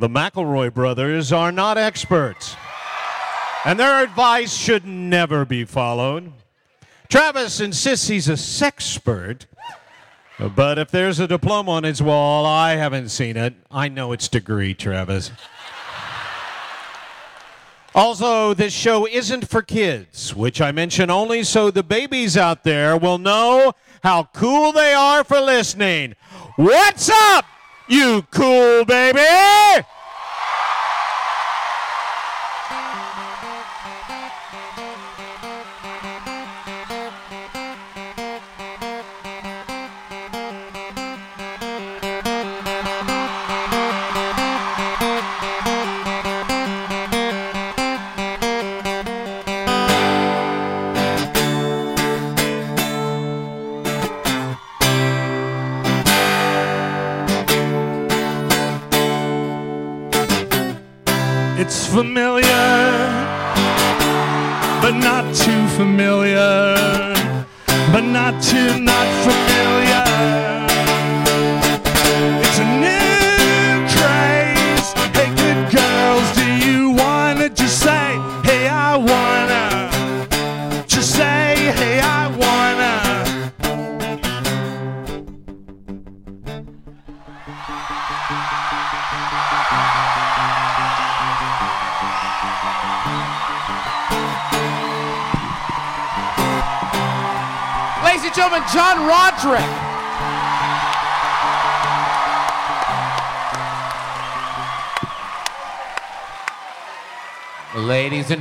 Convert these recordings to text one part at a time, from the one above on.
The McElroy brothers are not experts, and their advice should never be followed. Travis insists he's a sexpert, but if there's a diploma on his wall, I haven't seen it. I know it's degree, Travis. Also, this show isn't for kids, which I mention only so the babies out there will know how cool they are for listening. What's up, you cool baby?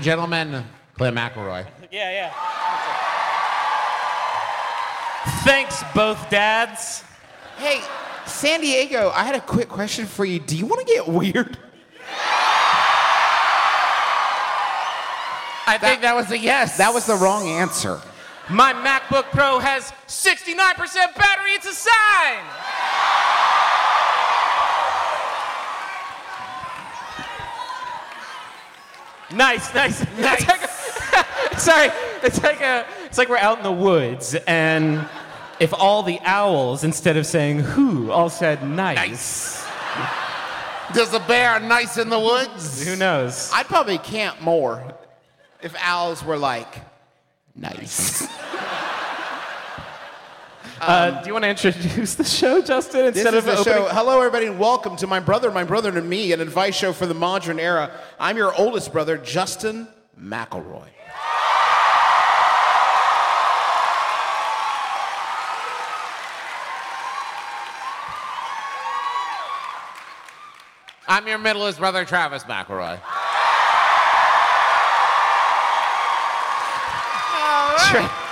Gentlemen, Claire McElroy. Yeah, yeah. Thanks, both dads. Hey, San Diego, I had a quick question for you. Do you want to get weird? I think that was a yes. That was the wrong answer. My MacBook Pro has 69% battery. It's a sign. Nice, nice, Nice. It's like a- sorry, it's like a, it's like we're out in the woods, and if all the owls, instead of saying who, all said nice. Does a bear nice in the woods? Who knows? I'd probably camp more if owls were like, nice. Uh, do you want to introduce the show, Justin? Instead This is of the opening- show. Hello, everybody, and welcome to My Brother, My Brother to Me, an advice show for the modern era. I'm your oldest brother, Justin McElroy. I'm your middleest brother, Travis McElroy. Tra-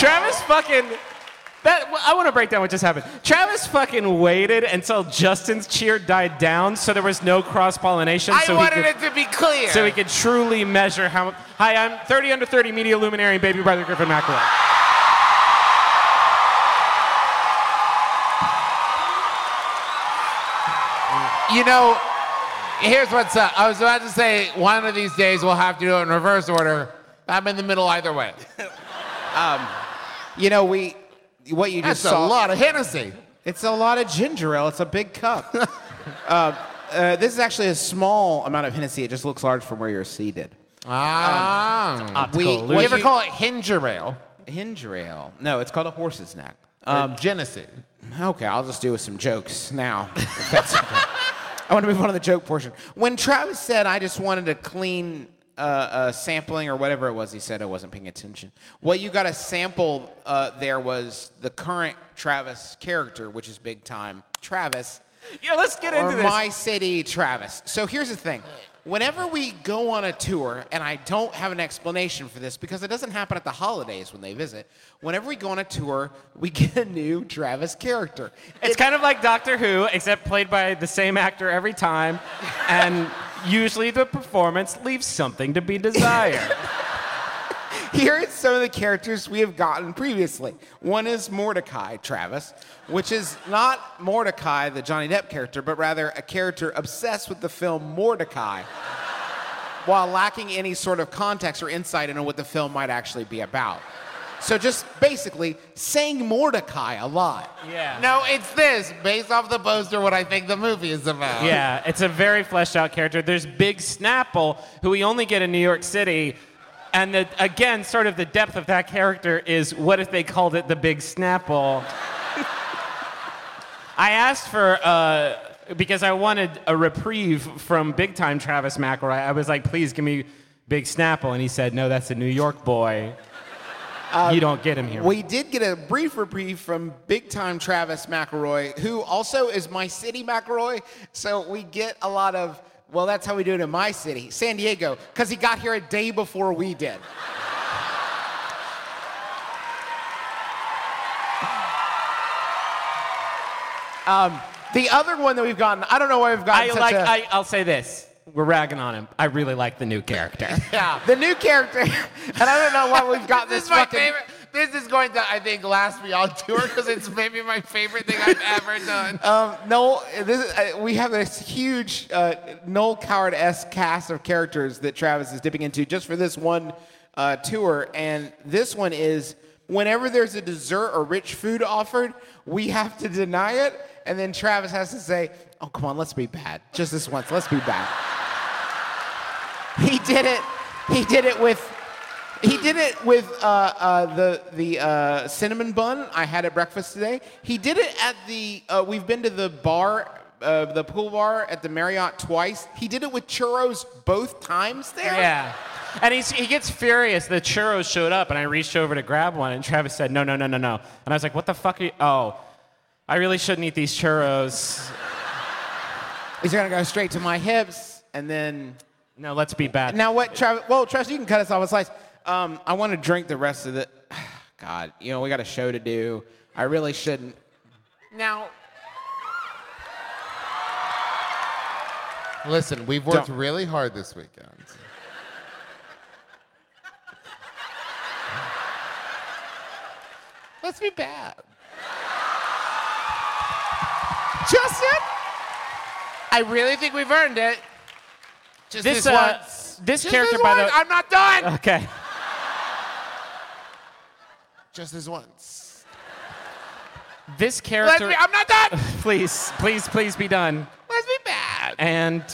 Travis fucking. That I want to break down what just happened. Travis fucking waited until Justin's cheer died down, so there was no cross pollination. I so wanted he could, it to be clear. so he could truly measure how. Hi, I'm 30 under 30 media luminary and baby brother Griffin McElroy. you know, here's what's up. I was about to say one of these days we'll have to do it in reverse order. I'm in the middle either way. Um, You know, we, what you just That's a lot of Hennessy. It's a lot of ginger ale. It's a big cup. uh, uh, this is actually a small amount of Hennessy. It just looks large from where you're seated. Ah. Optical we- we ever you- call it ginger ale? Ginger ale. No, it's called a horse's neck. Um, Genesee. Okay, I'll just do with some jokes now. if that's okay. I want to move on to the joke portion. When Travis said, I just wanted a clean uh, uh, sampling or whatever it was, he said I wasn't paying attention. What you got to sample uh, there was the current Travis character, which is big time Travis, Yeah, let's get into this. my city Travis. So here's the thing. Whenever we go on a tour, and I don't have an explanation for this because it doesn't happen at the holidays when they visit. Whenever we go on a tour, we get a new Travis character. It's kind of like Doctor Who, except played by the same actor every time, and usually the performance leaves something to be desired. Here are some of the characters we have gotten previously. One is Mortdecai Travis, which is not Mortdecai, the Johnny Depp character, but rather a character obsessed with the film Mortdecai, while lacking any sort of context or insight into what the film might actually be about. So just basically saying Mortdecai a lot. Yeah. No, it's this, based off the poster, what I think the movie is about. Yeah, it's a very fleshed out character. There's Big Snapple, who we only get in New York City. And the, again, sort of the depth of that character is what if they called it the Big Snapple? I asked for, uh, because I wanted a reprieve from big time Travis McElroy. I was like, please give me Big Snapple. And he said, no, that's a New York boy. You don't get him here. We did get a brief reprieve from big time Travis McElroy, who also is my city McElroy. So we get a lot of, well, that's how we do it in my city, San Diego, because he got here a day before we did. um, the other one that we've gotten, I don't know why we've gotten I such like, a- I, I'll say this. We're ragging on him. I really like the new character. yeah, the new character, and I don't know why we've got This this, is my fucking. favorite. This is going to, I think, last me on tour because it's maybe my favorite thing I've ever done. Um, Noel, this is, uh, we have this huge uh, Noel Coward esque cast of characters that Travis is dipping into just for this one uh, tour. And this one is whenever there's a dessert or rich food offered, we have to deny it. And then Travis has to say, Oh, come on, let's be bad. Just this once, let's be bad. He did it. He did it with. He did it with uh, uh, the the uh, cinnamon bun I had at breakfast today. He did it at the. Uh, we've been to the bar, uh, the pool bar at the Marriott twice. He did it with churros both times there. Yeah. And he's, he gets furious. The churros showed up, and I reached over to grab one, and Travis said, No, no, no, no, no. And I was like, What the fuck are you? Oh, I really shouldn't eat these churros. He's gonna go straight to my hips, and then. No, let's be bad. Now what, Travis? Well, Travis, you can cut us off a slice. Um, I want to drink the rest of the. God, you know we got a show to do. I really shouldn't. Now, listen, we've worked Don't- really hard this weekend. Let's be bad. Justin, I really think we've earned it. Just This, this, uh, once. this Just character, this by the- once. I'm not done. Okay. Just this once. This Let's character. be, I'm not done. please, please, please be done. Let's be bad. And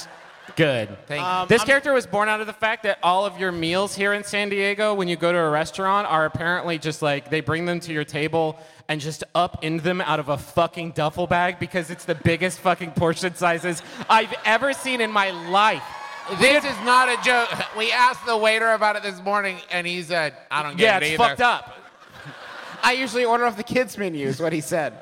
good. Thank Um, This I'm- character was born out of the fact that all of your meals here in San Diego, when you go to a restaurant, are apparently just like they bring them to your table and just up in them out of a fucking duffel bag because it's the biggest fucking portion sizes I've ever seen in my life. This is not a joke. We asked the waiter about it this morning, and he said, "I don't get Yeah, it it's either." fucked up. I usually order off the kids menu, is what he said.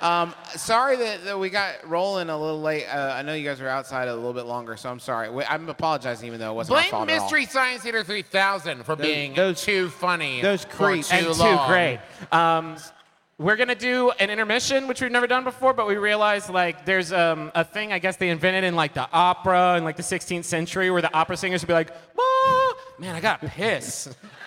Um, sorry that, that we got rolling a little late. Uh, I know you guys were outside a little bit longer, so I'm sorry. We, I'm apologizing, even though it wasn't my Blame fault at all. Mystery Science Theater 3000 for being those- too funny. those for creeps. too and too great. Um, we're gonna do an intermission, which we've never done before, but we realized like there's um, a thing I guess they invented in like the opera in like the 16th century where the opera singers would be like, "Whoa, man, I got piss."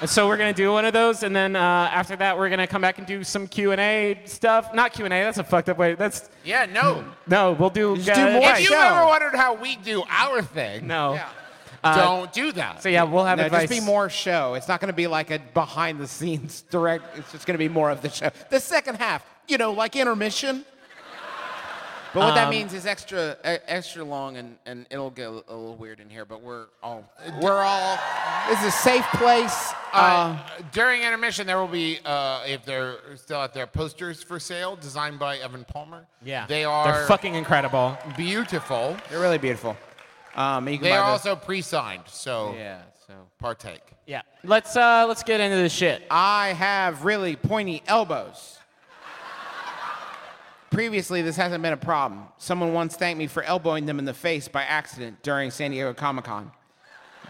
and so we're gonna do one of those, and then uh, after that we're gonna come back and do some Q and A stuff. Not Q and A. That's a fucked up way. That's Yeah, no. no. We'll do. Just do more If you show. ever wondered how we do our thing, No. Yeah. don't do that. So yeah, we'll have No, advice. just be more show. It's not going to be like a behind the scenes direct. It's just going to be more of the show. The second half, you know, like intermission. But what that Um, means is extra, e- extra long, and, and it'll get a, little weird in here. But we're all, we're all. This is a safe place. Uh, Uh, during intermission, there will be, uh, if they're still out there, posters for sale designed by Evan Palmer. Yeah. They are They're fucking incredible. beautiful. they're really beautiful. Um, you can They buy are those- also pre-signed, so Yeah. So partake. Yeah. Let's uh let's get into the shit. I have really pointy elbows. Previously, this hasn't been a problem. Someone once thanked me for elbowing them in the face by accident during San Diego Comic Con.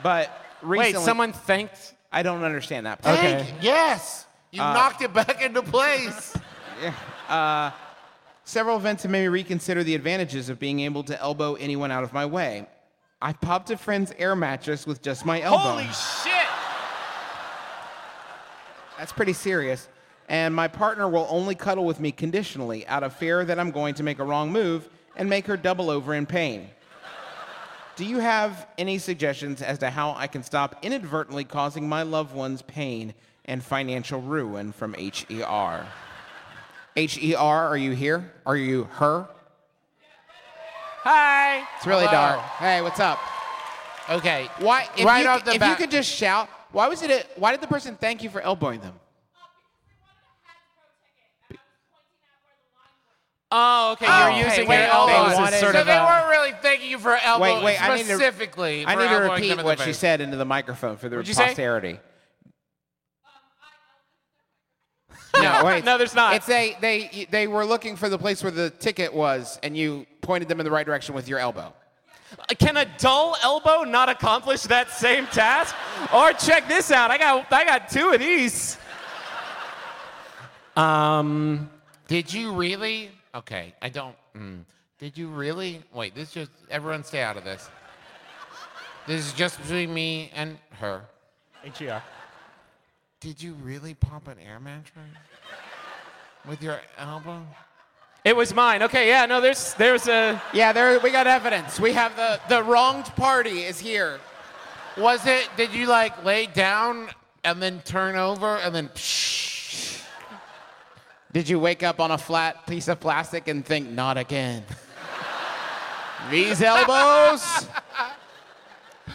But recently, Wait, someone thanked. I don't understand that. Okay. Thank- Yes. You uh, knocked it back into place. Uh, several events have made me reconsider the advantages of being able to elbow anyone out of my way. I popped a friend's air mattress with just my elbow. Holy shit! That's pretty serious. And my partner will only cuddle with me conditionally out of fear that I'm going to make a wrong move and make her double over in pain. Do you have any suggestions as to how I can stop inadvertently causing my loved ones pain and financial ruin from HER. HER, are you here? Are you her? Hi. It's really Hello. dark. Hey, what's up? Okay. Why? If, right you, off the if bat, you could just shout, why was it? A, why did the person thank you for elbowing them? Oh, okay. Oh, You're hey, using wait, your hold elbows on. as So sort so of they a. weren't really thanking you for elbow Wait, wait, I need to- specifically. I need to repeat what she said into the microphone for the What'd posterity. no, wait. No, there's not. It's a they they were looking for the place where the ticket was, and you pointed them in the right direction with your elbow. Can a dull elbow not accomplish that same task? Or check this out. I got I got two of these. Um. Did you really? Okay, I don't. Mm, did you really? Wait, this just everyone stay out of this. This is just between me and her. HER. Did you really pop an air mattress with your elbow? It was mine. Okay, yeah, no, there's there's a Yeah, there we got evidence. We have the the wronged party is here. Was it? Did you like lay down and then turn over and then? Did you wake up on a flat piece of plastic and think, not again? These elbows?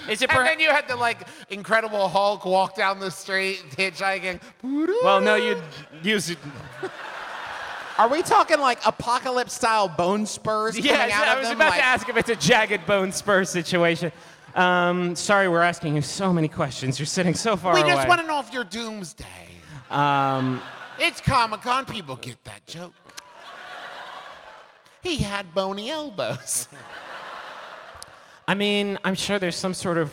Is it per- And then you had the like Incredible Hulk walk down the street hitchhiking. Well, no, you'd use it. Are we talking like apocalypse style bone spurs coming Yes, out I of was them? about like- to ask if it's a jagged bone spur situation. Um, sorry, we're asking you so many questions. You're sitting so far away. We away. just want to know if you're doomsday. Um, It's Comic Con. People get that joke. He had bony elbows. I mean, I'm sure there's some sort of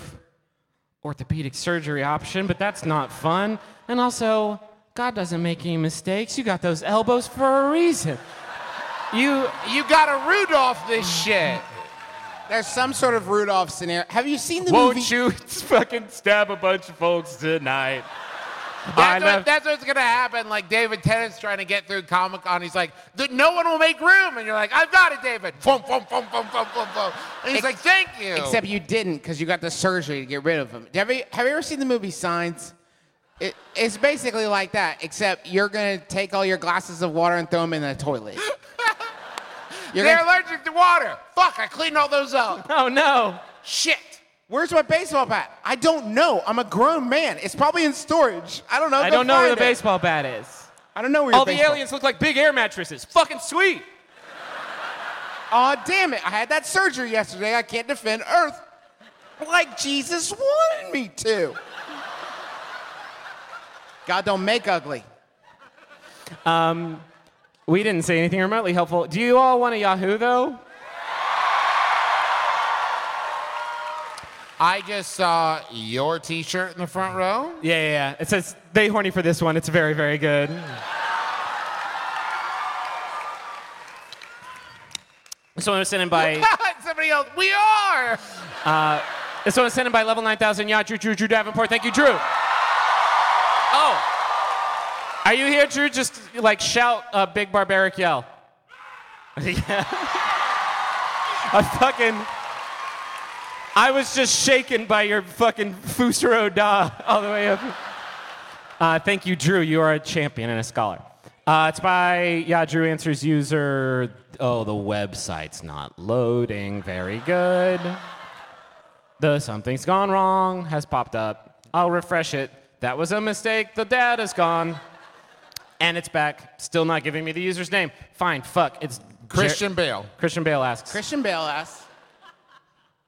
orthopedic surgery option, but that's not fun. And also, God doesn't make any mistakes. You got those elbows for a reason. You, You gotta Rudolph this shit. There's some sort of Rudolph scenario. Have you seen the movie? won't you fucking stab a bunch of folks tonight? I That's, what, that's what's gonna happen. Like David Tennant's trying to get through Comic Con. He's like, no one will make room, and you're like, I've got it, David. Fum, fum, fum, fum, fum, fum, fum. And he's Ex- like, thank you. Except you didn't because you got the surgery to get rid of them. Have you, have you ever seen the movie Signs? It, it's basically like that, except you're going to take all your glasses of water and throw them in the toilet. You're they're gonna- allergic to water. Fuck, I cleaned all those up. Oh no. Shit. Where's my baseball bat? I don't know. I'm a grown man. It's probably in storage. I don't know. I Go don't know where the find it. baseball bat is. I don't know where your All the baseball- aliens look like big air mattresses. Fucking sweet. Aw, damn it. I had that surgery yesterday. I can't defend Earth like Jesus wanted me to. God don't make ugly. Um, we didn't say anything remotely helpful. Do you all want a Yahoo though? I just saw your T-shirt in the front row. Yeah, yeah, yeah. It says they horny for this one. It's very, very good. This one was sent in by Somebody else. We are. Uh, this one was sent in by level 9000 yacht Drew Drew Drew Davenport. Thank you, Drew. Oh. Are you here, Drew? Just like shout a big barbaric yell. yeah. I fucking I was just shaken by your fucking Fus Ro Dah all the way up. Uh, thank you, Drew. You are a champion and a scholar. Uh, it's by, yeah, Drew answers user. Oh, the website's not loading. Very good. The something's gone wrong has popped up. I'll refresh it. That was a mistake. The data's gone. And it's back. Still not giving me the user's name. Fine, fuck. It's Jer- Christian Bale. Christian Bale asks. Christian Bale asks.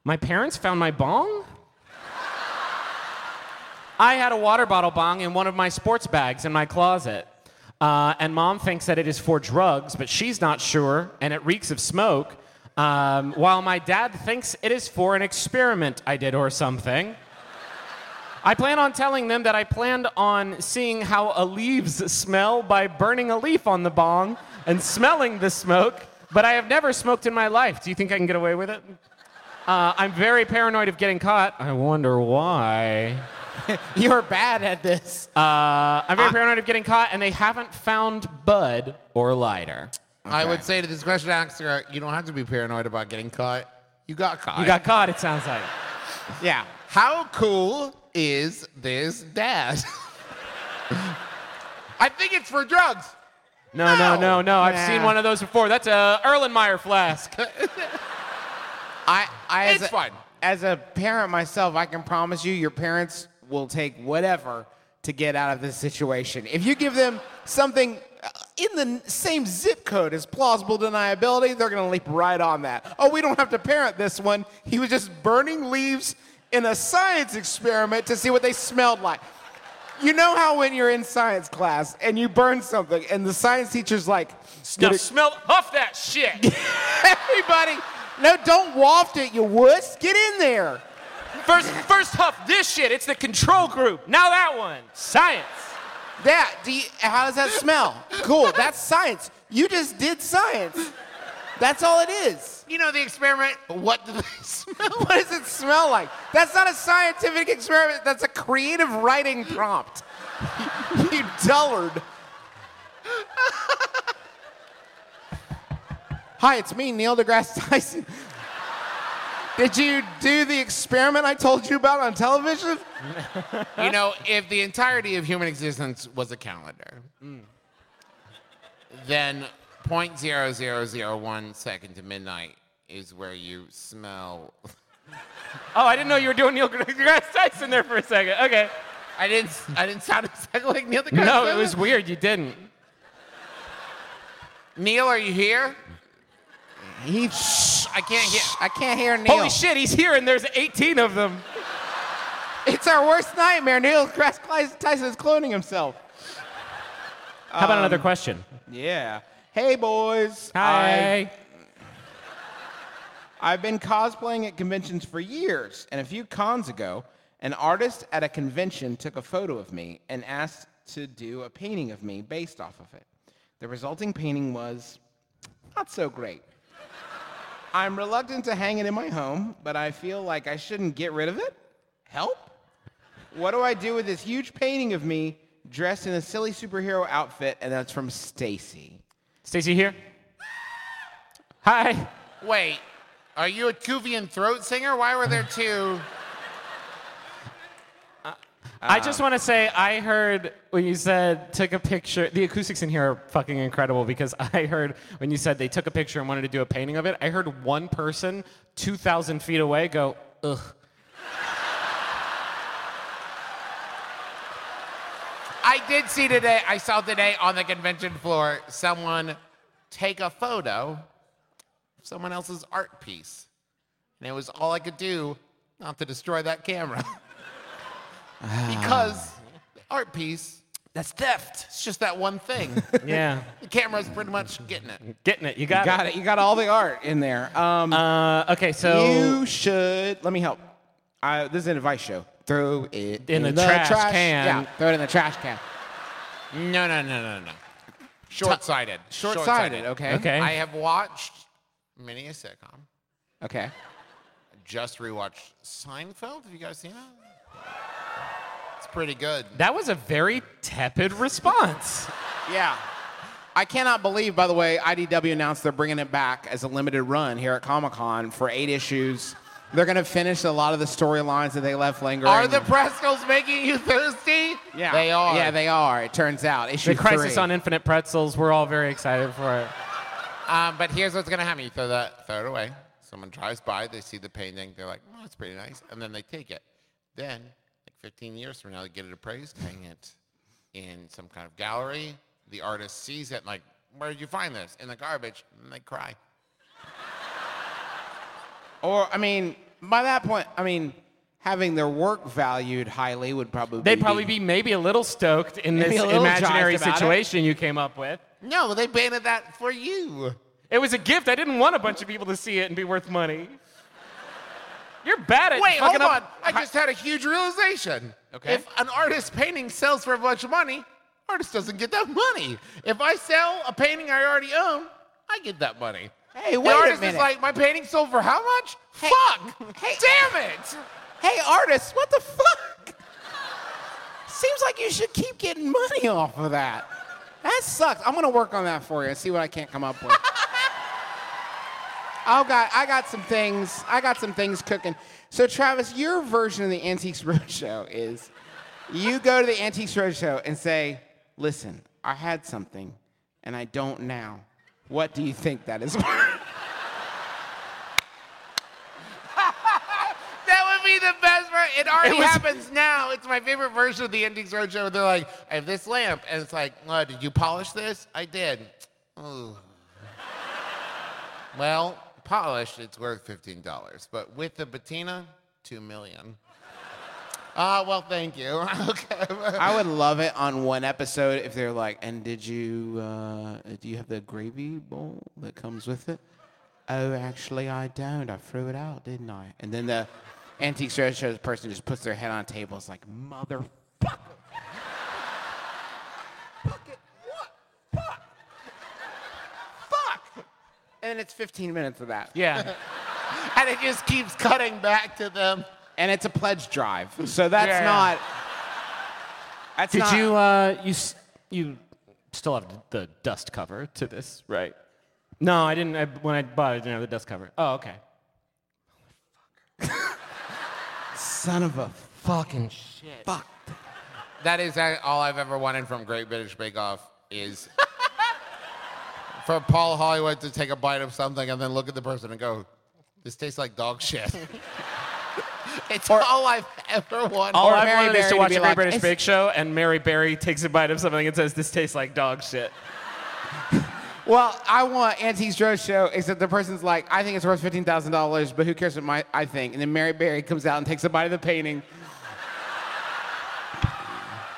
My parents found my bong? I had a water bottle bong in one of my sports bags in my closet. Uh, and mom thinks that it is for drugs, but she's not sure, and it reeks of smoke. Um, while my dad thinks it is for an experiment I did or something. I plan on telling them that I planned on seeing how a leaves smell by burning a leaf on the bong and smelling the smoke, but I have never smoked in my life. Do you think I can get away with it? Uh, I'm very paranoid of getting caught. I wonder why. You're bad at this. Uh, I'm very paranoid of getting caught, and they haven't found bud or lighter. I would say to this question answer, you don't have to be paranoid about getting caught. You got caught. You got caught, it sounds like. Yeah. How cool is this dad? I think it's for drugs. No, no, no, no. I've Nah. seen one of those before. That's a Erlenmeyer flask. I, I as It's a, fine. As a parent myself, I can promise you, your parents will take whatever to get out of this situation. If you give them something uh, in the same zip code as plausible deniability, they're gonna leap right on that. Oh, we don't have to parent this one. He was just burning leaves in a science experiment to see what they smelled like. You know how when you're in science class and you burn something and the science teacher's like, now smell, huff that shit. everybody, no, don't waft it, you wuss. Get in there. First, first huff this shit. It's the control group. Now that one. Science. That, do you, how does that smell? Cool, that's science. You just did science. That's all it is. You know the experiment. What do they smell? What does it smell like? That's not a scientific experiment. That's a creative writing prompt. you dullard. Hi, it's me, Neil deGrasse Tyson. Did you do the experiment I told you about on television? You know, if the entirety of human existence was a calendar, then 0.0001 second to midnight is where you smell. Oh, I didn't know you were doing Neil deGrasse Tyson there for a second. Okay. I didn't. I didn't sound exactly like Neil deGrasse. No, it was weird. You didn't. Neil, are you here? He, I can't hear. I can't hear Neil. Holy shit, he's here and there's 18 of them. It's our worst nightmare. Neil deGrasse Tyson is cloning himself. How about another um, question? Yeah. Hey, boys. Hi. I've been cosplaying at conventions for years, and a few cons ago, an artist at a convention took a photo of me and asked to do a painting of me based off of it. The resulting painting was not so great. I'm reluctant to hang it in my home, but I feel like I shouldn't get rid of it. Help? What do I do with this huge painting of me dressed in a silly superhero outfit? And that's from Stacy. Stacy here. Hi. Wait, are you a Tuvan throat singer? Why were there two? I just want to say I heard when you said took a picture. The acoustics in here are fucking incredible because I heard when you said they took a picture and wanted to do a painting of it. I heard one person 2,000 feet away go, ugh. I did see today. I saw today on the convention floor someone take a photo of someone else's art piece, and it was all I could do not to destroy that camera because art piece. That's theft. It's just that one thing. Yeah. the camera's pretty much getting it. Getting it. You got, Got it. You got all the art in there. Um, Uh, okay, so you should. Let me help. I, this is an advice show. Throw it In the trash can. Yeah, throw it in the trash can. No, no, no, no, no. Short-sighted. Short-sighted. Okay. Okay. I have watched many a sitcom. Okay. Just rewatched Seinfeld. Have you guys seen it? It's pretty good. that was a very tepid response. Yeah. I cannot believe, by the way, IDW announced they're bringing it back as a limited run here at Comic Con for eight issues. They're going to finish a lot of the storylines that they left lingering. Are the Pretzels making you thirsty? Yeah. They are. Yeah, they are. It turns out. Issue The Crisis three. on Infinite Pretzels. We're all very excited for it. Um, but here's what's gonna happen: you throw that, throw it away. Someone drives by, they see the painting, they're like, "Oh, that's pretty nice," and then they take it. Then, like 15 years from now, they get it appraised, hang it in some kind of gallery. The artist sees it, like, "Where did you find this?" In the garbage, and they cry. Or, I mean, by that point, I mean, having their work valued highly would probably They'd probably be maybe a little stoked in Maybe this a little imaginary jazzed about it. situation you came up with. No, they painted that for you. It was a gift. I didn't want a bunch of people to see it and be worth money. You're bad at Wait, hold fucking on. up. I just had a huge realization. Okay. If an artist painting sells for a bunch of money, artist doesn't get that money. If I sell a painting I already own, I get that money. Hey, the wait a minute. The artist minute. is like, my painting sold for how much? Hey, Fuck! hey. Damn it! Hey, artist, what the fuck? Seems like you should keep getting money off of that. That sucks. I'm gonna work on that for you and see what I can't come up with. I got, I got some things. I got some things cooking. So, Travis, your version of the Antiques Roadshow is, you go to the Antiques Roadshow and say, "Listen, I had something, and I don't now. What do you think that is worth? That would be the best part. It already It was- happens now. It's my favorite version of the Endings Roadshow. They're like, I have this lamp. And it's like, oh, did you polish this? I did. Ooh. well, polished, it's worth $15. But with the patina, 2 million. Ah, well, thank you. okay. I would love it on one episode if they're like, and did you, uh, do you have the gravy bowl that comes with it? Oh, actually, I don't. I threw it out, didn't I? And then the antique roadshow person just puts their head on table. It's like, motherfucker. Fucking what? Fuck. Fuck. And it's 15 minutes of that. Yeah. and it just keeps cutting back to them. And it's a pledge drive. So that's Yeah. not. That's Did not, you uh you s- you still have the dust cover to this, right? No, I didn't. I, when I bought it, I didn't have the dust cover. Oh, okay. Son of a Fucking shit. fuck. That is uh, all I've ever wanted from Great British Bake Off is for Paul Hollywood to take a bite of something and then look at the person and go, "This tastes like dog shit." it's all I've ever wanted. All I Mary wanted is to to watch be a like, British Bake Show, and Mary Berry takes a bite of something and says, "This tastes like dog shit." Well, I want Antiques Roadshow, except the person's like, I think it's worth fifteen thousand dollars, but who cares what my I think? And then Mary Berry comes out and takes a bite of the painting.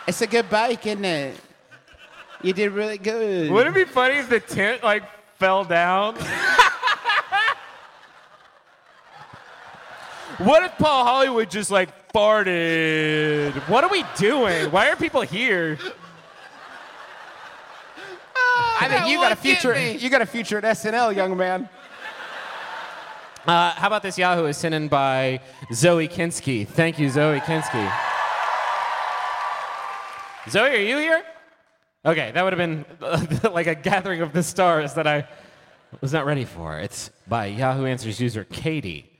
it's a good bike, isn't it? You did really good. Wouldn't it be funny if the tent like fell down? what if Paul Hollywood just like farted? What are we doing? Why are people here? I think you got a future. You got a future at SNL, young man. Uh, how about this Yahoo is sent in by Zoe Kinsky. Thank you, Zoe Kinsky. Zoe, are you here? Okay, that would have been like a gathering of the stars that I was not ready for. It's by Yahoo Answers user Katie,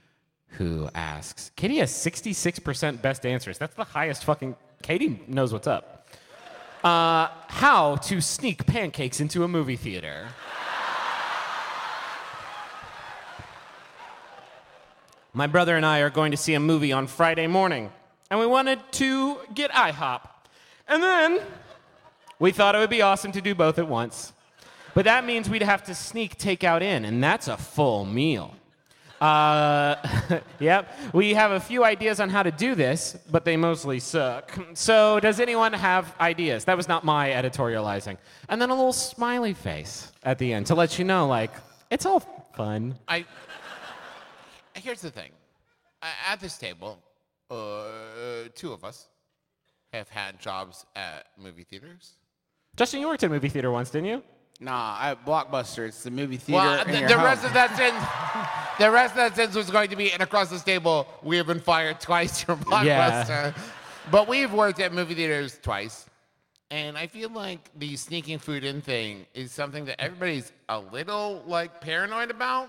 who asks. Katie has 66% best answers. That's the highest fucking. Katie knows what's up. Uh, how to sneak pancakes into a movie theater. My brother and I are going to see a movie on Friday morning, and we wanted to get IHOP. And then we thought it would be awesome to do both at once. But that means we'd have to sneak takeout in, and that's a full meal. Uh, yep, we have a few ideas on how to do this, but they mostly suck. So, does anyone have ideas? That was not my editorializing. And then a little smiley face at the end to let you know, like, it's all fun. I. Here's the thing. At this table, uh, two of us have had jobs at movie theaters. Justin, you worked at a movie theater once, didn't you? Nah, I, Blockbuster. It's the movie theater. Well, the, the rest of that sentence, the rest of that sentence was going to be, and across this table, we have been fired twice from Blockbuster. Yeah. But we've worked at movie theaters twice, and I feel like the sneaking food in thing is something that everybody's a little like paranoid about.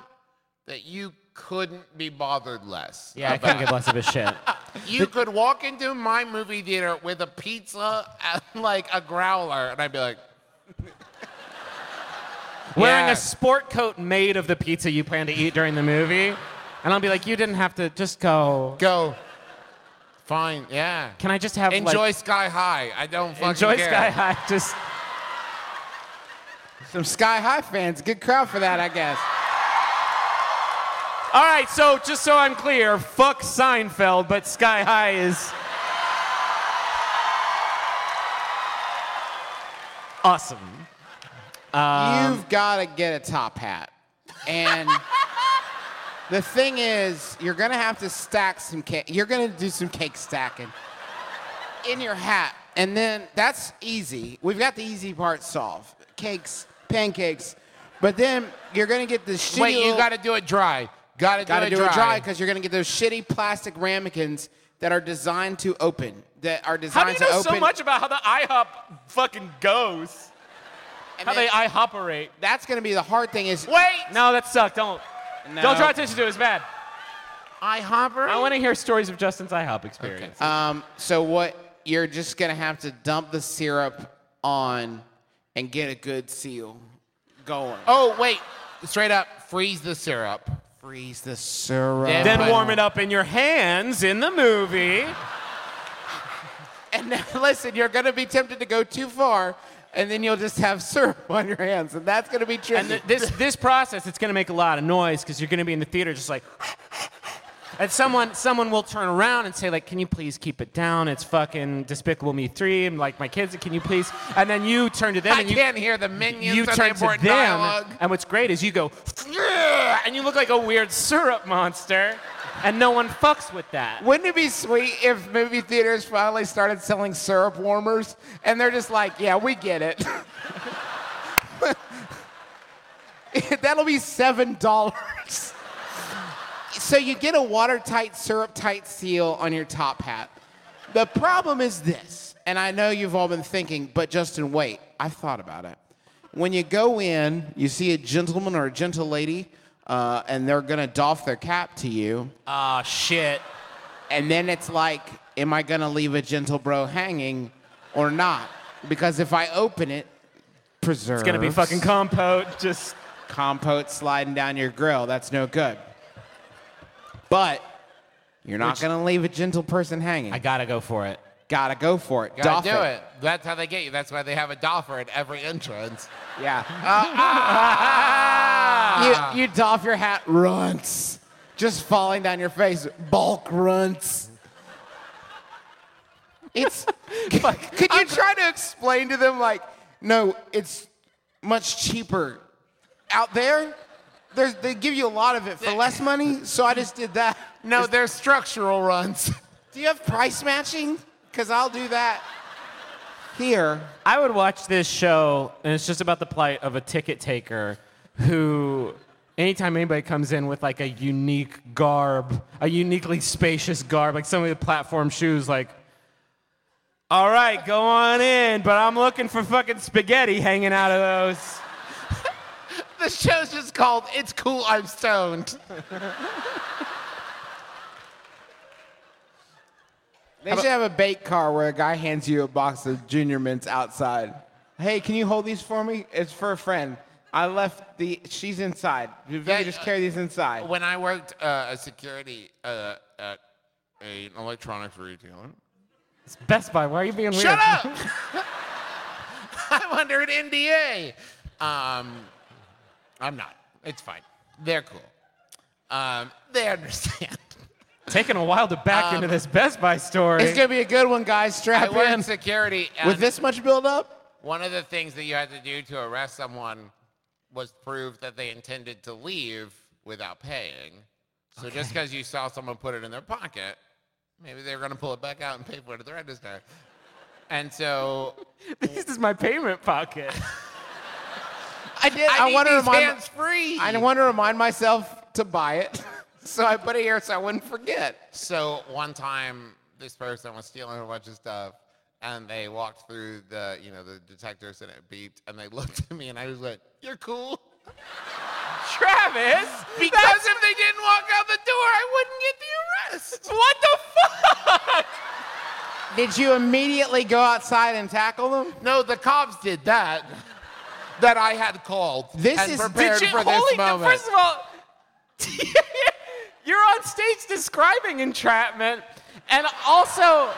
That you couldn't be bothered less. Yeah, I couldn't give less of a shit. You could walk into my movie theater with a pizza and like a growler, and I'd be like, Wearing Yeah. a sport coat made of the pizza you plan to eat during the movie. And I'll be like, you didn't have to just go. "Go, fine, yeah." Can I just have Enjoy like, Sky High. I don't fucking enjoy care. Sky High? Just Some Sky High fans. Good crowd for that, I guess. All right. So just so I'm clear, fuck Seinfeld, but Sky High is awesome. Um, You've got to get a top hat. And the thing is, you're going to have to stack some cake. You're going to do some cake stacking in your hat. And then that's easy. We've got the easy part solved cakes, pancakes. But then you're going to get the shitty. Wait, you little- got to do it dry. Got to do, to do dry. it dry because you're going to get those shitty plastic ramekins that are designed to open. That are designed to open. how do you to know open. so much about how the IHOP fucking goes? and How then they IHOPerate? that's going to be the hard thing. Is Wait, No, that sucked. Don't. No. Don't draw attention to it. It's bad. IHopper. I want to hear stories of Justin's IHOP experience. Um, so what you're just gonna have to dump the syrup on, and get a good seal going. Oh wait, straight up, freeze the syrup. Freeze the syrup. Then Then warm it up in your hands in the movie. And now, listen, you're going to be tempted to go too far, and then you'll just have syrup on your hands, and that's going to be tricky. And th- this this process, it's gonna make a lot of noise because you're gonna be in the theater just like. And someone someone will turn around and say like, "Can you please keep it down? It's fucking Despicable Me three. I'm like my kids. Can you please?" And then you turn to them I and you can't hear the minions you and the turn to them. dialogue. And what's great is you go, and you look like a weird syrup monster, and no one fucks with that. Wouldn't it be sweet if movie theaters finally started selling syrup warmers and they're just like, yeah, we get it. That'll be seven dollars. So you get a watertight, syrup tight seal on your top hat. The problem is this, and I know you've all been thinking, but Justin, wait, I've thought about it. When you go in, you see a gentleman or a gentle lady, uh, and they're gonna doff their cap to you. Ah shit. And then it's like, am I gonna leave a gentle bro hanging or not? Because if I open it, preserves. It's gonna be fucking compote. Just compote sliding down your grill. That's no good. But you're not gonna leave a gentle person hanging. I gotta go for it. Gotta go for it. Gotta Doff do it. That's how they get you. That's why they have a dolphin at every entrance. Yeah. Ah. you, you doff your hat, runts. Just falling down your face, bulk runts. It's. could you try to explain to them, like, no, it's much cheaper out there? There's, they give you a lot of it for less money, so I just did that. No, they're structural runs. Do you have price matching? Because I'll do that here. I would watch this show, and it's just about the plight of a ticket taker who, anytime anybody comes in with like a unique garb, a uniquely spacious garb, like some of the platform shoes, like, all right, go on in, but I'm looking for fucking spaghetti hanging out of those. the show's just called It's Cool, I'm Stoned. They should have a bait car where a guy hands you a box of Junior Mints outside. Hey, can you hold these for me? It's for a friend. I left the. She's inside. If you Yeah, could just carry these inside. When I worked uh, as security uh, at an electronics retailer. It's Best Buy, why are you being weird? Shut up! I'm under an NDA. Um, I'm not. It's fine. They're cool. Um, they understand. Taking a while to back into this Best Buy story. It's gonna be a good one, guys. I Strap worked in. security. With this much build up, One of the things that you had to do to arrest someone was prove that they intended to leave without paying. So just because you saw someone put it in their pocket, maybe they were going to pull it back out and pay for it at the register. And so this is my payment pocket. I did. I, I, want to remind. hands free. I want to remind myself to buy it, so I put it here so I wouldn't forget. So one time, this person was stealing a bunch of stuff, and they walked through the, you know, the detectors, and it beeped, and they looked at me, and I was like, "You're cool." Travis! Because if they didn't walk out the door, I wouldn't get the arrest. What the fuck? Did you immediately go outside and tackle them? No, the cops did that. That I had called. This and is- prepared you, for this holy, moment. First of all, you're on stage describing entrapment, and also,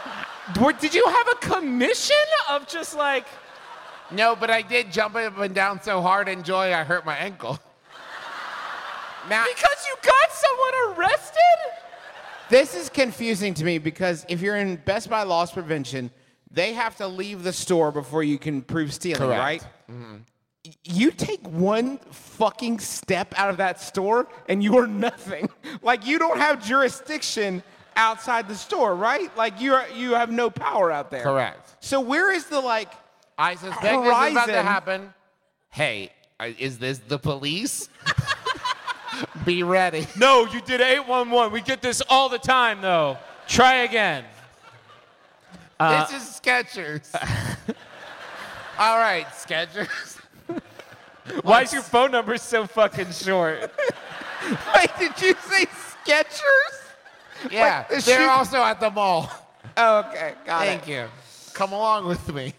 did you have a commission of just like? no, but I did jump up and down so hard in joy I hurt my ankle. Now, Because you got someone arrested? This is confusing to me because if you're in Best Buy loss prevention, they have to leave the store before you can prove stealing, Correct. right? Y- You take one fucking step out of that store and you are nothing. Like you don't have jurisdiction outside the store, right? Like you are you have no power out there. Correct. So where is the like I suspect this is about to Horizon. happen. Hey, uh, is this the police? Be ready. No, you did 811. We get this all the time, though. Try again. this is Skechers. All right, Skechers. Why is your phone number so fucking short? Wait, did you say Skechers? Yeah, the they're shoe- also at the mall. Oh, okay, got Thank it. you. Come along with me.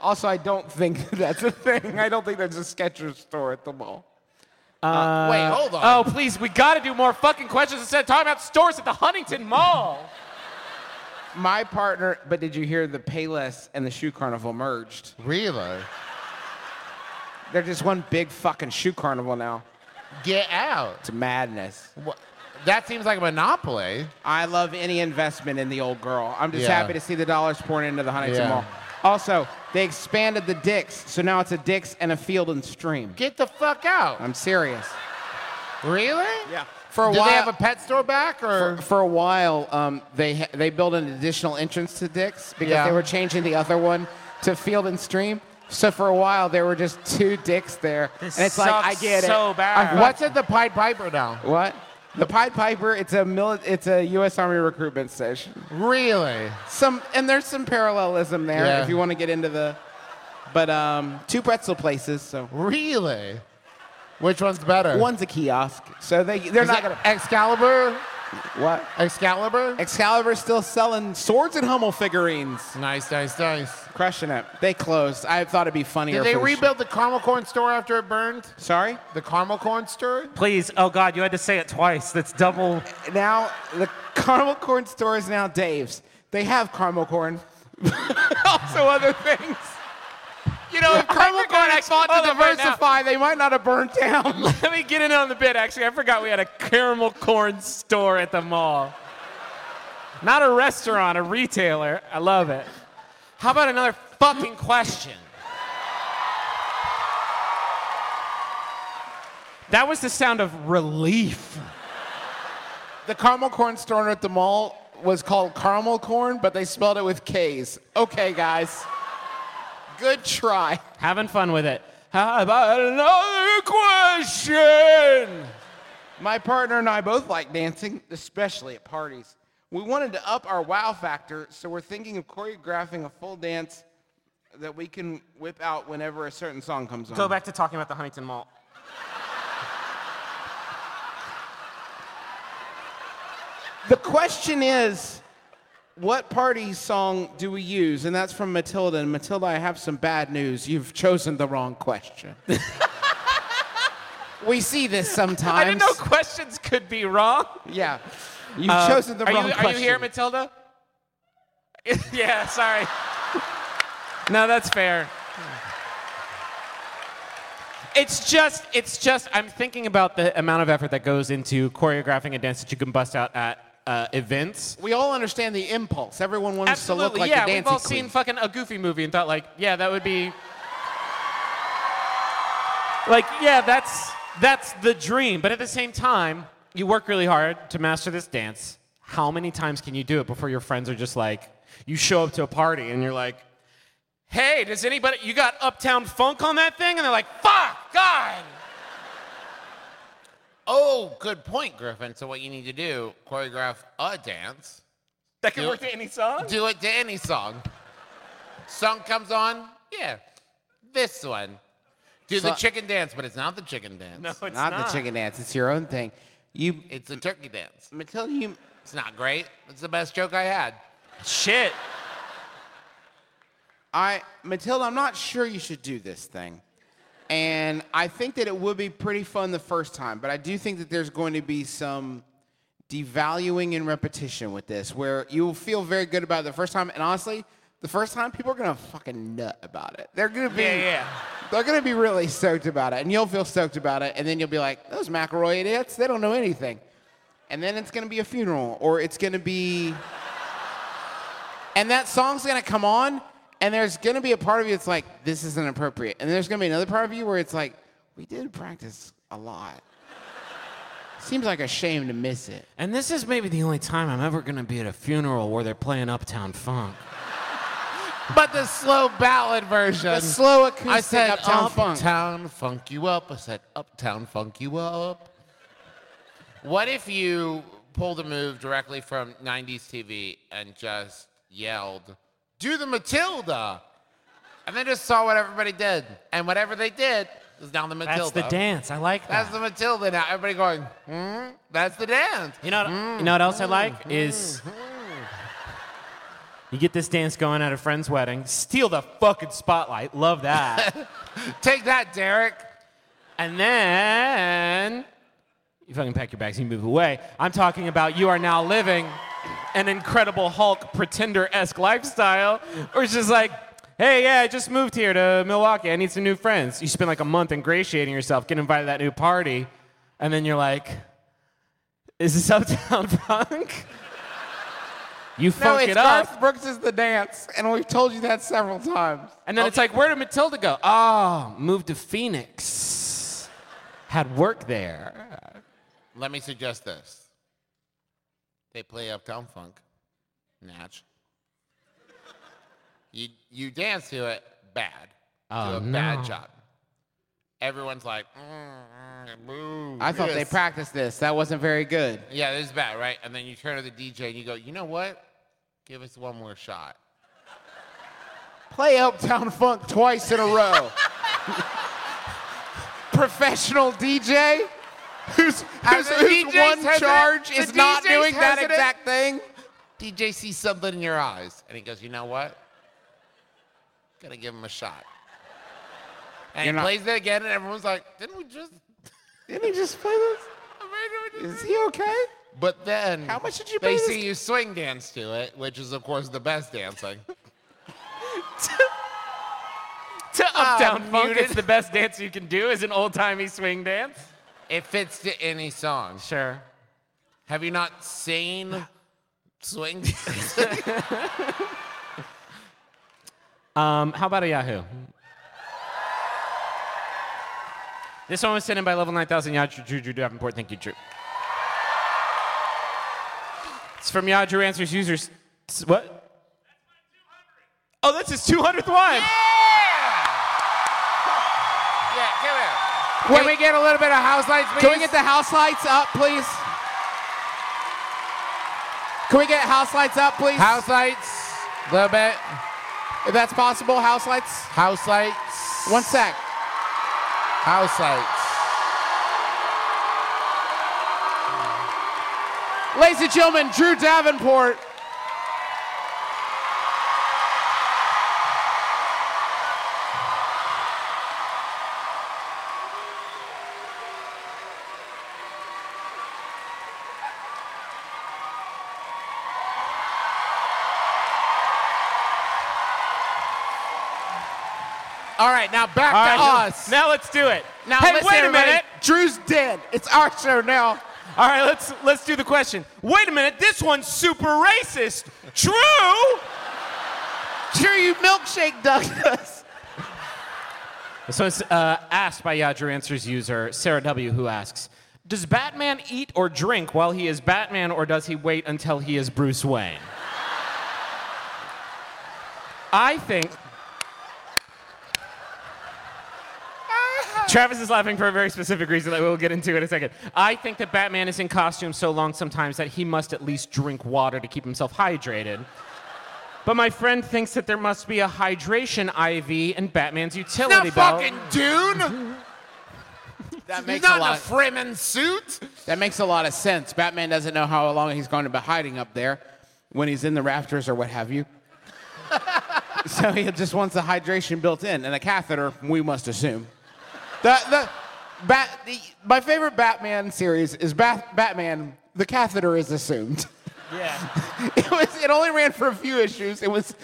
Also, I don't think that's a thing. I don't think there's a Skechers store at the mall. Uh, uh, wait, hold on. Oh, please, we got to do more fucking questions instead of talking about stores at the Huntington Mall. My partner, but did you hear the Payless and the Shoe Carnival merged? Really? They're just one big fucking shoe carnival now. Get out. It's madness. What? That seems like a monopoly. I love any investment in the old girl. I'm just Yeah. happy to see the dollars pouring into the Huntington Yeah. Mall. Also, they expanded the Dicks, so now it's a Dicks and a Field and Stream. Get the fuck out. I'm serious. Really? Yeah. For a Do while, they have a pet store back or? for, for a while, um, they ha- they built an additional entrance to Dick's because Yeah. they were changing the other one to Field and Stream. So for a while, there were just two Dicks there, This and it's like I sucks get so it. bad. I- What's at the Pied Piper now? What? The Pied Piper? It's a mili- It's a U.S. Army recruitment station. Really? Some and there's some parallelism there Yeah. if you want to get into the. But um, two pretzel places. So Really? Which one's better? one's a kiosk. So they they're Is not gonna. Excalibur. What? Excalibur. Excalibur's still selling swords and Hummel figurines. nice, nice, nice. Crushing it. They closed. I thought it'd be funnier. Did they for the rebuild the caramel corn store after it burned? Sorry. The caramel corn store? Please, oh God, you had to say it twice. That's double. Now the caramel corn store is now Dave's. They have caramel corn. also other things. You know, if caramel corn I thought to right diversify, they might not have burned down. Let me get in on the bit. Actually, I forgot we had a caramel corn store at the mall. Not a restaurant, a retailer. I love it. How about another fucking question? That was the sound of relief. the caramel corn store at the mall was called caramel corn, but they spelled it with K's. Okay, guys. Good try. Having fun with it. How about another question? My partner and I both like dancing, especially at parties. We wanted to up our wow factor, so we're thinking of choreographing a full dance that we can whip out whenever a certain song comes on. Go back to talking about the Huntington Mall. The question is, what party song do we use? And that's from Matilda. And Matilda, I have some bad news. You've chosen the wrong question. we see this sometimes. I didn't know questions could be wrong. Yeah. You've Uh, chosen the wrong you, question. Are you here, Matilda? yeah, sorry. No, that's fair. It's just, it's just, I'm thinking about the amount of effort that goes into choreographing a dance that you can bust out at uh, events. We all understand the impulse. Everyone wants Absolutely, to look like a big thing. yeah. We've all queen. seen fucking a Goofy movie and thought like, yeah, that would be, like, yeah, that's that's the dream. But at the same time, you work really hard to master this dance. How many times can you do it before your friends are just like, you show up to a party and you're like, hey, does anybody, you got Uptown Funk on that thing? And they're like, fuck, God. Oh, good point, Griffin. So what you need to do, choreograph a dance. That can Do- work to any song? Do it to any song. Song comes on, yeah. This one. Do the chicken dance, but it's not the chicken dance. No, it's not, not. the chicken dance. It's your own thing. You, It's the turkey dance. Matilda, you. It's not great. It's the best joke I had. Shit. I, Matilda, I'm not sure you should do this thing. And I think that it would be pretty fun the first time, but I do think that there's going to be some devaluing and repetition with this, where you'll feel very good about it the first time. And honestly, the first time, people are gonna fucking nut about it. They're gonna be, Yeah, yeah. they're gonna be really stoked about it, and you'll feel stoked about it, and then you'll be like, those McElroy idiots, they don't know anything. And then it's gonna be a funeral, or it's gonna be and that song's gonna come on, and there's gonna be a part of you that's like, this isn't appropriate. And there's gonna be another part of you where it's like, we did practice a lot. Seems like a shame to miss it. And this is maybe the only time I'm ever gonna be at a funeral where they're playing Uptown Funk. But the slow ballad version. The slow acoustic I said Uptown Funk. Uptown funk you up. I said Uptown funk you up. What if you pulled a move directly from 90s TV and just yelled, "Do the Matilda," and then just saw what everybody did, and whatever they did was down the Matilda. That's the dance. I like that. That's the Matilda now. Everybody going, hmm? That's the dance. you know, what, hmm. you know what else I like hmm. is hmm. You get this dance going at a friend's wedding. Steal the fucking spotlight. Love that. Take that, Derek. and then you fucking pack your bags and you move away. I'm talking about you are now living an incredible Hulk pretender esque lifestyle, where it's just like, hey, yeah, I just moved here to Milwaukee. I need some new friends. You spend like a month ingratiating yourself, get invited to that new party, and then you're like, is this Uptown Funk? You No, funk it's it up. Garth Brooks is the dance, and we've told you that several times. And then it's like, where did Matilda go? Oh, moved to Phoenix. Had work there. Let me suggest this. They play Uptown Funk, Natch. You you dance to it bad. Oh, do a no. bad job. Everyone's like, mm, mm, move. I thought they practiced this. That wasn't very good. Yeah, this is bad, right? And then you turn to the DJ and you go, you know what? Give us one more shot. Play Uptown Funk twice in a row. Professional DJ whose, the whose one charge is not doing that exact thing. DJ sees something in your eyes and he goes, you know what? Gotta give him a shot. And You're he not- plays it again and everyone's like, didn't we just? Didn't he just play this? Is he okay? But then How much did you they pay this see you swing dance to it, which is of course the best dancing. To Uptown ah, Funk, muted. it's the best dance you can do is an old timey swing dance. It fits to any song. Sure. Have you not seen swing? Um, how about a Yahoo? This one was sent in by level 9000 Yadru Drew Drew Davenport. Thank you, Drew. It's from Yadru Answers Users. s- What? Oh, that's his 200th one. yeah, Can we get a little bit of house lights, please? Can we get the house lights up, please? Can we get house lights up, please? house lights? A little bit. if that's possible, house lights. House lights. One sec. House lights. Ladies and gentlemen, Drew Davenport. Right, now back All to right, us. Now let's do it. Now hey, listen, wait a everybody. minute. Drew's dead. It's our show now. All right, let's let's do the question. Wait a minute. This one's super racist. True. Drew, you milkshake Douglas. So it's uh, asked by Yadru Answers user Sarah W, who asks, "Does Batman eat or drink while he is Batman, or does he wait until he is Bruce Wayne?" I think. Travis is laughing for a very specific reason that we'll get into in a second. I think that Batman is in costume so long sometimes that he must at least drink water to keep himself hydrated. But my friend thinks that there must be a hydration IV in Batman's utility Not belt. fucking Dune. That He's makes a not in a lot. Fremen suit. That makes a lot of sense. Batman doesn't know how long he's going to be hiding up there when he's in the rafters or what have you. so he just wants the hydration built in and a catheter, we must assume. The, the, Bat, the, my favorite Batman series is Bat, Batman, the catheter is assumed. Yeah. It, was, it only ran for a few issues. It was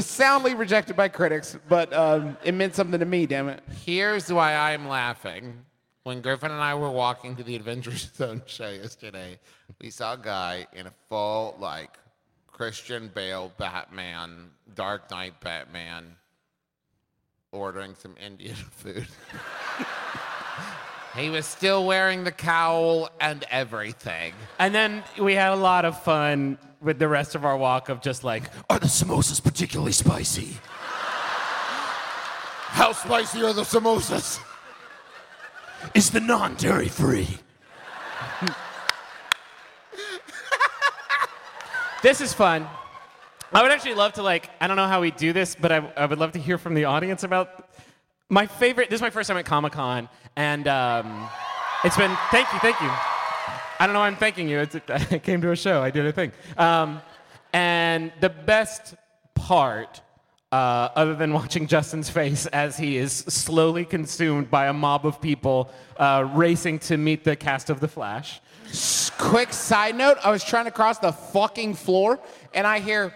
soundly rejected by critics, but um, it meant something to me, damn it. Here's why I'm laughing. When Griffin and I were walking to the Adventure Zone show yesterday, we saw a guy in a full, like, Christian Bale Batman, Dark Knight Batman, ordering some Indian food. he was still wearing the cowl and everything. And then we had a lot of fun with the rest of our walk of just like, are the samosas particularly spicy? How spicy are the samosas? Is the non dairy free? this is fun. I would actually love to like, I don't know how we do this, but I, I would love to hear from the audience about my favorite. This is my first time at Comic Con, and um, it's been. Thank you, thank you. I don't know why I'm thanking you. It's, I came to a show. I did a thing. Um, and the best part uh, other than watching Justin's face as he is slowly consumed by a mob of people uh, racing to meet the cast of The Flash. Quick side note: I was trying to cross the fucking floor, and I hear,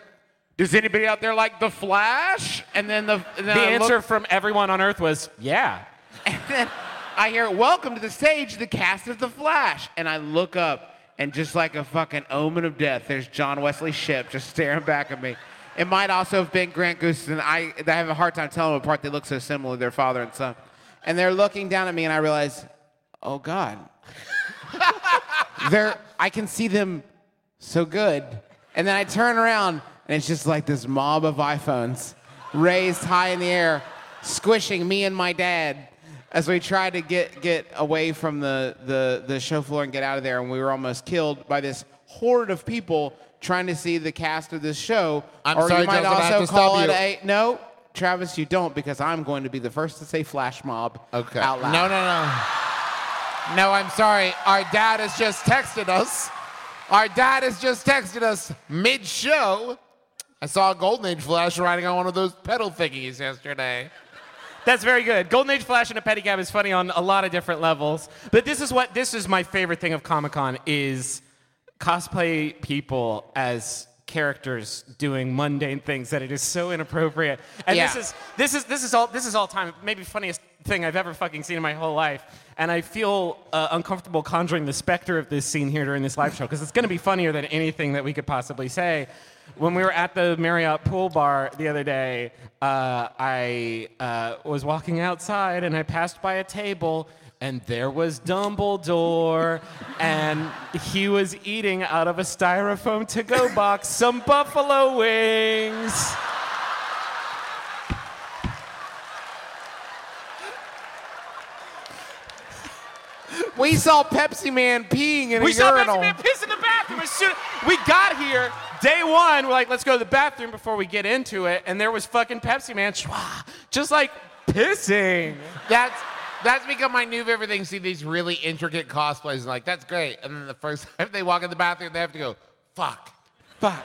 "Does anybody out there like the Flash?" And then the and then The I answer look- from everyone on Earth was, yeah. and then I hear, "Welcome to the stage, the cast of the Flash." And I look up, and just like a fucking omen of death, there's John Wesley Shipp just staring back at me. It might also have been Grant Gustin. I, I have a hard time telling them apart. They look so similar, their father and son. And they're looking down at me, and I realize, oh God, they're I can see them so good. And then I turn around and it's just like this mob of iPhones raised high in the air, squishing me and my dad as we tried to get get away from the, the, the show floor and get out of there. And we were almost killed by this horde of people trying to see the cast of this show. I'm or sorry, you might Joseph, I have also to call stop it you. a no. Travis, you don't because I'm going to be the first to say flash mob Okay. out loud. No, no, no. No, I'm sorry. Our dad has just texted us. Our dad has just texted us mid show. I saw a Golden Age Flash riding on one of those pedal thingies yesterday. That's very good. Golden Age Flash and a pedicab is funny on a lot of different levels. But this is what this is my favorite thing of Comic Con is cosplay people as characters doing mundane things that it is so inappropriate. And Yeah. this is this is this is all this is all time maybe funniest thing I've ever fucking seen in my whole life. And I feel uh, uncomfortable conjuring the specter of this scene here during this live show because it's going to be funnier than anything that we could possibly say. When we were at the Marriott pool bar the other day, uh, I uh, was walking outside and I passed by a table and there was Dumbledore, and he was eating out of a styrofoam to-go box some buffalo wings. We saw Pepsi Man peeing in We a saw. Pepsi Man piss in the bathroom as soon we got here. Day one, we're like, let's go to the bathroom before we get into it, and there was fucking Pepsi Man, schwa, just like pissing. That's that's become my new favorite thing. See these really intricate cosplays and like that's great. And then the first time they walk in the bathroom, they have to go, fuck. Fuck.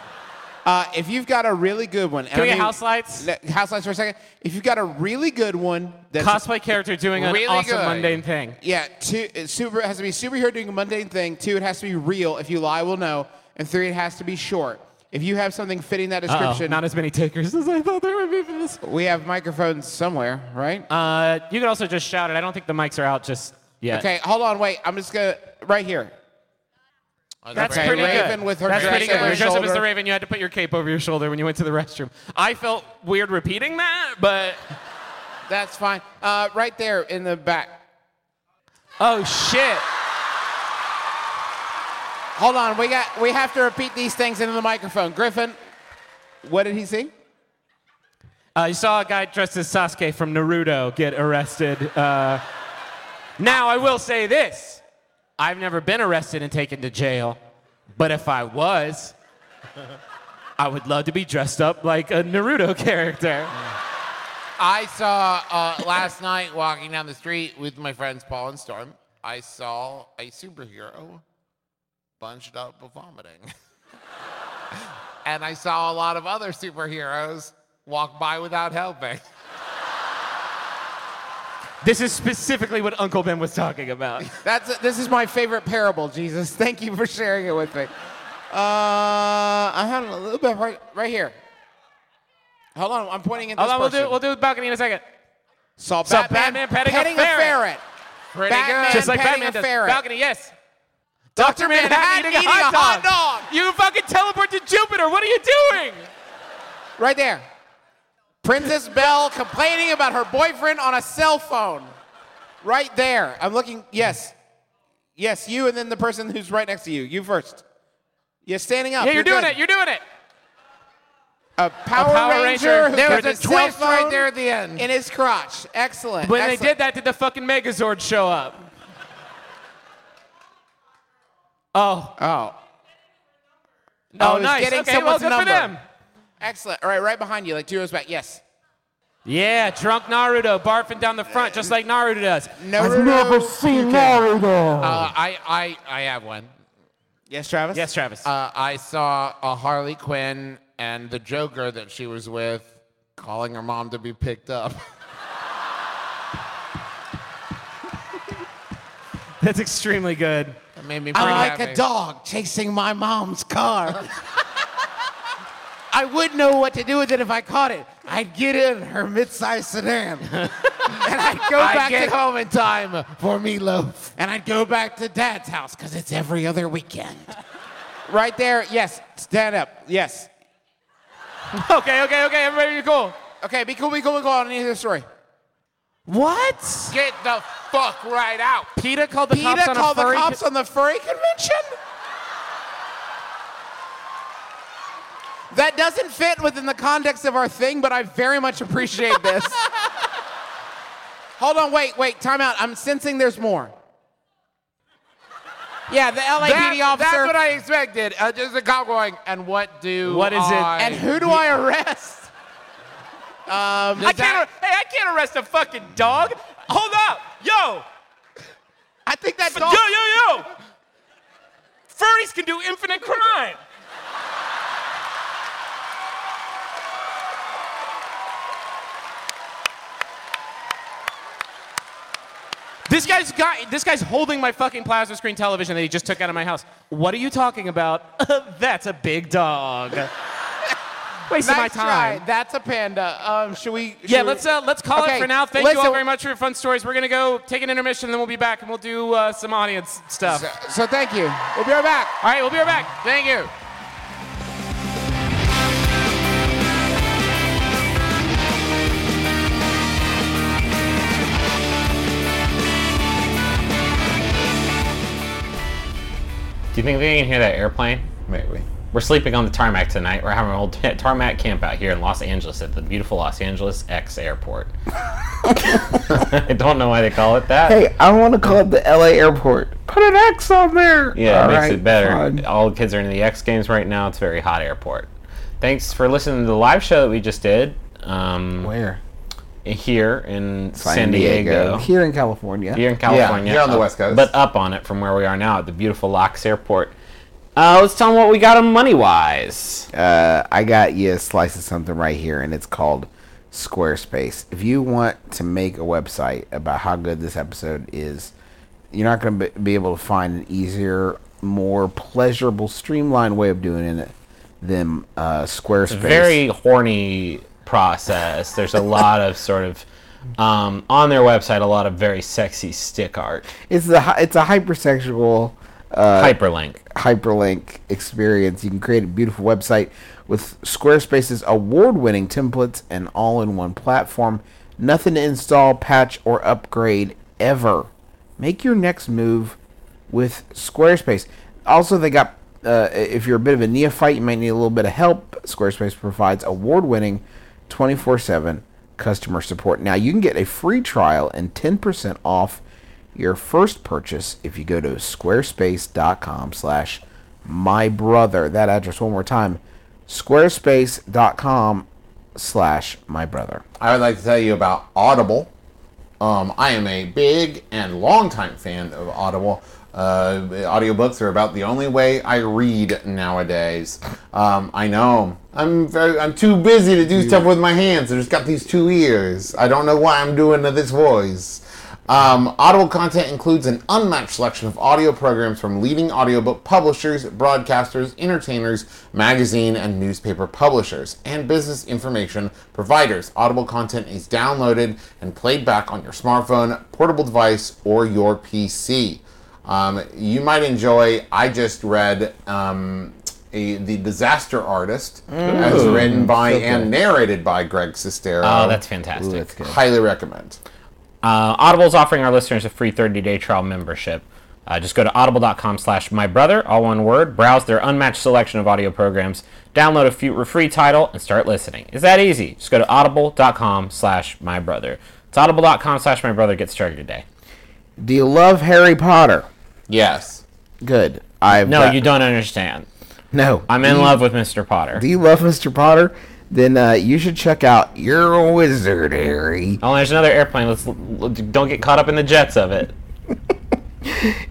Uh, if you've got a really good one, Can we I mean- house lights? House lights for a second. If you've got a really good one, that's Cosplay character doing an Really awesome good. mundane thing. yeah, two, it super it has to be superhero doing a mundane thing. Two, it has to be real. If you lie, we'll know. And three, it has to be short. If you have something fitting that Uh-oh, description, not as many takers as I thought there would be for this. we have microphones somewhere, right? Uh, you can also just shout it. I don't think the mics are out just yet. okay, hold on, wait. I'm just gonna right here. That's Okay, pretty Raven good. with her That's dress pretty good. over her you dressed up as the. Raven, you had to put your cape over your shoulder when you went to the restroom. I felt weird repeating that, but That's fine. Uh, right there in the back. oh shit. Hold on, we got we have to repeat these things into the microphone. Griffin, what did he see? Uh, you saw a guy dressed as Sasuke from Naruto get arrested. Uh, now, I will say this I've never been arrested and taken to jail, but if I was, I would love to be dressed up like a Naruto character. I saw uh, last night walking down the street with my friends Paul and Storm. I saw a superhero bunched up with vomiting. and I saw a lot of other superheroes walk by without helping. This is specifically what Uncle Ben was talking about. That's this is my favorite parable, Jesus. Thank you for sharing it with me. Uh, I had a little bit right, right here. Hold on, I'm pointing at this Hold on, we'll do, we'll do the balcony in a second. Saw Saw Batman, Batman petting a ferret. Pretty Batman good. Just like Batman a does. ferret. Balcony, yes. Dr. Manhattan Manhattan eating, eating a hot a hot dog. You fucking teleport to Jupiter. What are you doing? Right there. Princess Belle complaining about her boyfriend on a cell phone. Right there. I'm looking. Yes. Yes, you and then the person who's right next to you. You first. You're standing up. Yeah, you're, doing good. it. You're doing it. A Power, Power Ranger, Ranger. There was a twist right there at the end. in his crotch. Excellent. When they did that, did the fucking Megazord show up? Oh, Oh. oh, nice. getting okay, well, good number. for them. Excellent. All right, right behind you, like two rows back. Yes. Yeah, drunk Naruto barfing down the front, just like Naruto does. Naruto. I've never seen Naruto. Uh, I, I, I have one. Yes, Travis. Yes, Travis. Uh, I saw a Harley Quinn and the Joker that she was with calling her mom to be picked up. That's extremely good. Made me I'm like happy. a dog chasing my mom's car. I would know what to do with it if I caught it. I'd get in her mid-sized sedan, and I'd go I back get to home in time for meatloaf. and I'd go back to Dad's house because it's every other weekend. right there, yes. Stand up, yes. Okay, okay, okay. Everybody be cool. Okay, be cool, be cool, be cool. I need the story. What? Get the fuck right out. PETA called the PETA cops on called a the furry. cops on the furry convention? That doesn't fit within the context of our thing, but I very much appreciate this. Hold on, wait, wait, time out. I'm sensing there's more. Yeah, the LAPD That- officer. That's what I expected. Uh, just a cop going, and what do What is it? And who do I arrest? Um, I can't. Hey, I can't arrest a fucking dog. Hold up, yo, I think that yo, dog. yo, yo. Furries can do infinite crime. This guy's got. This guy's holding my fucking plasma screen television that he just took out of my house. What are you talking about? That's a big dog. Wasting my Nice time. try. That's a panda. Um, should we? should Yeah, let's uh, let's call Okay, it for now. Thank you all very much for your fun stories. We're gonna go take an intermission, and then we'll be back, and we'll do uh, some audience stuff. So, so thank you. We'll be right back. All right, we'll be right back. Thank you. Do you think they can hear that airplane? Maybe. We're sleeping on the tarmac tonight. We're having an old ta- tarmac camp out here in Los Angeles at the beautiful Los Angeles X Airport. I don't know why they call it that. Hey, I want to call it the LA airport. Put an X on there. Yeah, it makes right, it better. fine. All the kids are in the X Games right now. It's a very hot airport. Thanks for listening to the live show that we just did. Um, Where? Here in San, Diego. Here in California. Here in California. here on the West Coast. But up on it from where we are now at the beautiful Locks Airport. Uh, let's tell them what we got on money wise. Uh, I got you a slice of something right here, and it's called Squarespace. If you want to make a website about how good this episode is, you're not going to be able to find an easier, more pleasurable, streamlined way of doing it than uh, Squarespace. very horny process. There's a lot of sort of um, on their website, a lot of very sexy stick art. It's the it's a hypersexual uh, Hyperlink. hyperlink experience. You can create a beautiful website with Squarespace's award-winning templates and all-in-one platform. Nothing to install, patch, or upgrade ever. Make your next move with Squarespace. Also, they got uh, if you're a bit of a neophyte, you might need a little bit of help. Squarespace provides award-winning 24/7 customer support. Now, you can get a free trial and 10% off your first purchase if you go to squarespace.com slash my brother that address one more time squarespace.com slash my brother I would like to tell you about Audible. Um, I am a big and longtime fan of Audible. Uh, audiobooks are about the only way I read nowadays. Um, I know I'm very, I'm too busy to do stuff with my hands. I just got these two ears. I don't know why I'm doing this voice. Um, Audible content includes an unmatched selection of audio programs from leading audiobook publishers, broadcasters, entertainers, magazine and newspaper publishers, and business information providers. Audible content is downloaded and played back on your smartphone, portable device, or your PC. Um, you might enjoy. I just read um, a, the Disaster Artist, as written by and narrated by Greg Sestero. Oh, that's fantastic. that's good highly recommend. Uh, Audible is offering our listeners a free 30-day trial membership. Uh, just go to audible.com slash my brother, all one word. Browse their unmatched selection of audio programs. Download a few, free title and start listening. It's that easy. Just go to audible.com slash my brother. It's audible.com slash my brother. Get started today. do you love harry potter Yes. good i've No, got- you don't understand. no I'm in love with Mr. Potter. do you love mr potter then uh, you should check out you're a wizard harry Oh, there's another airplane. Let's l- don't get caught up in the jets of it.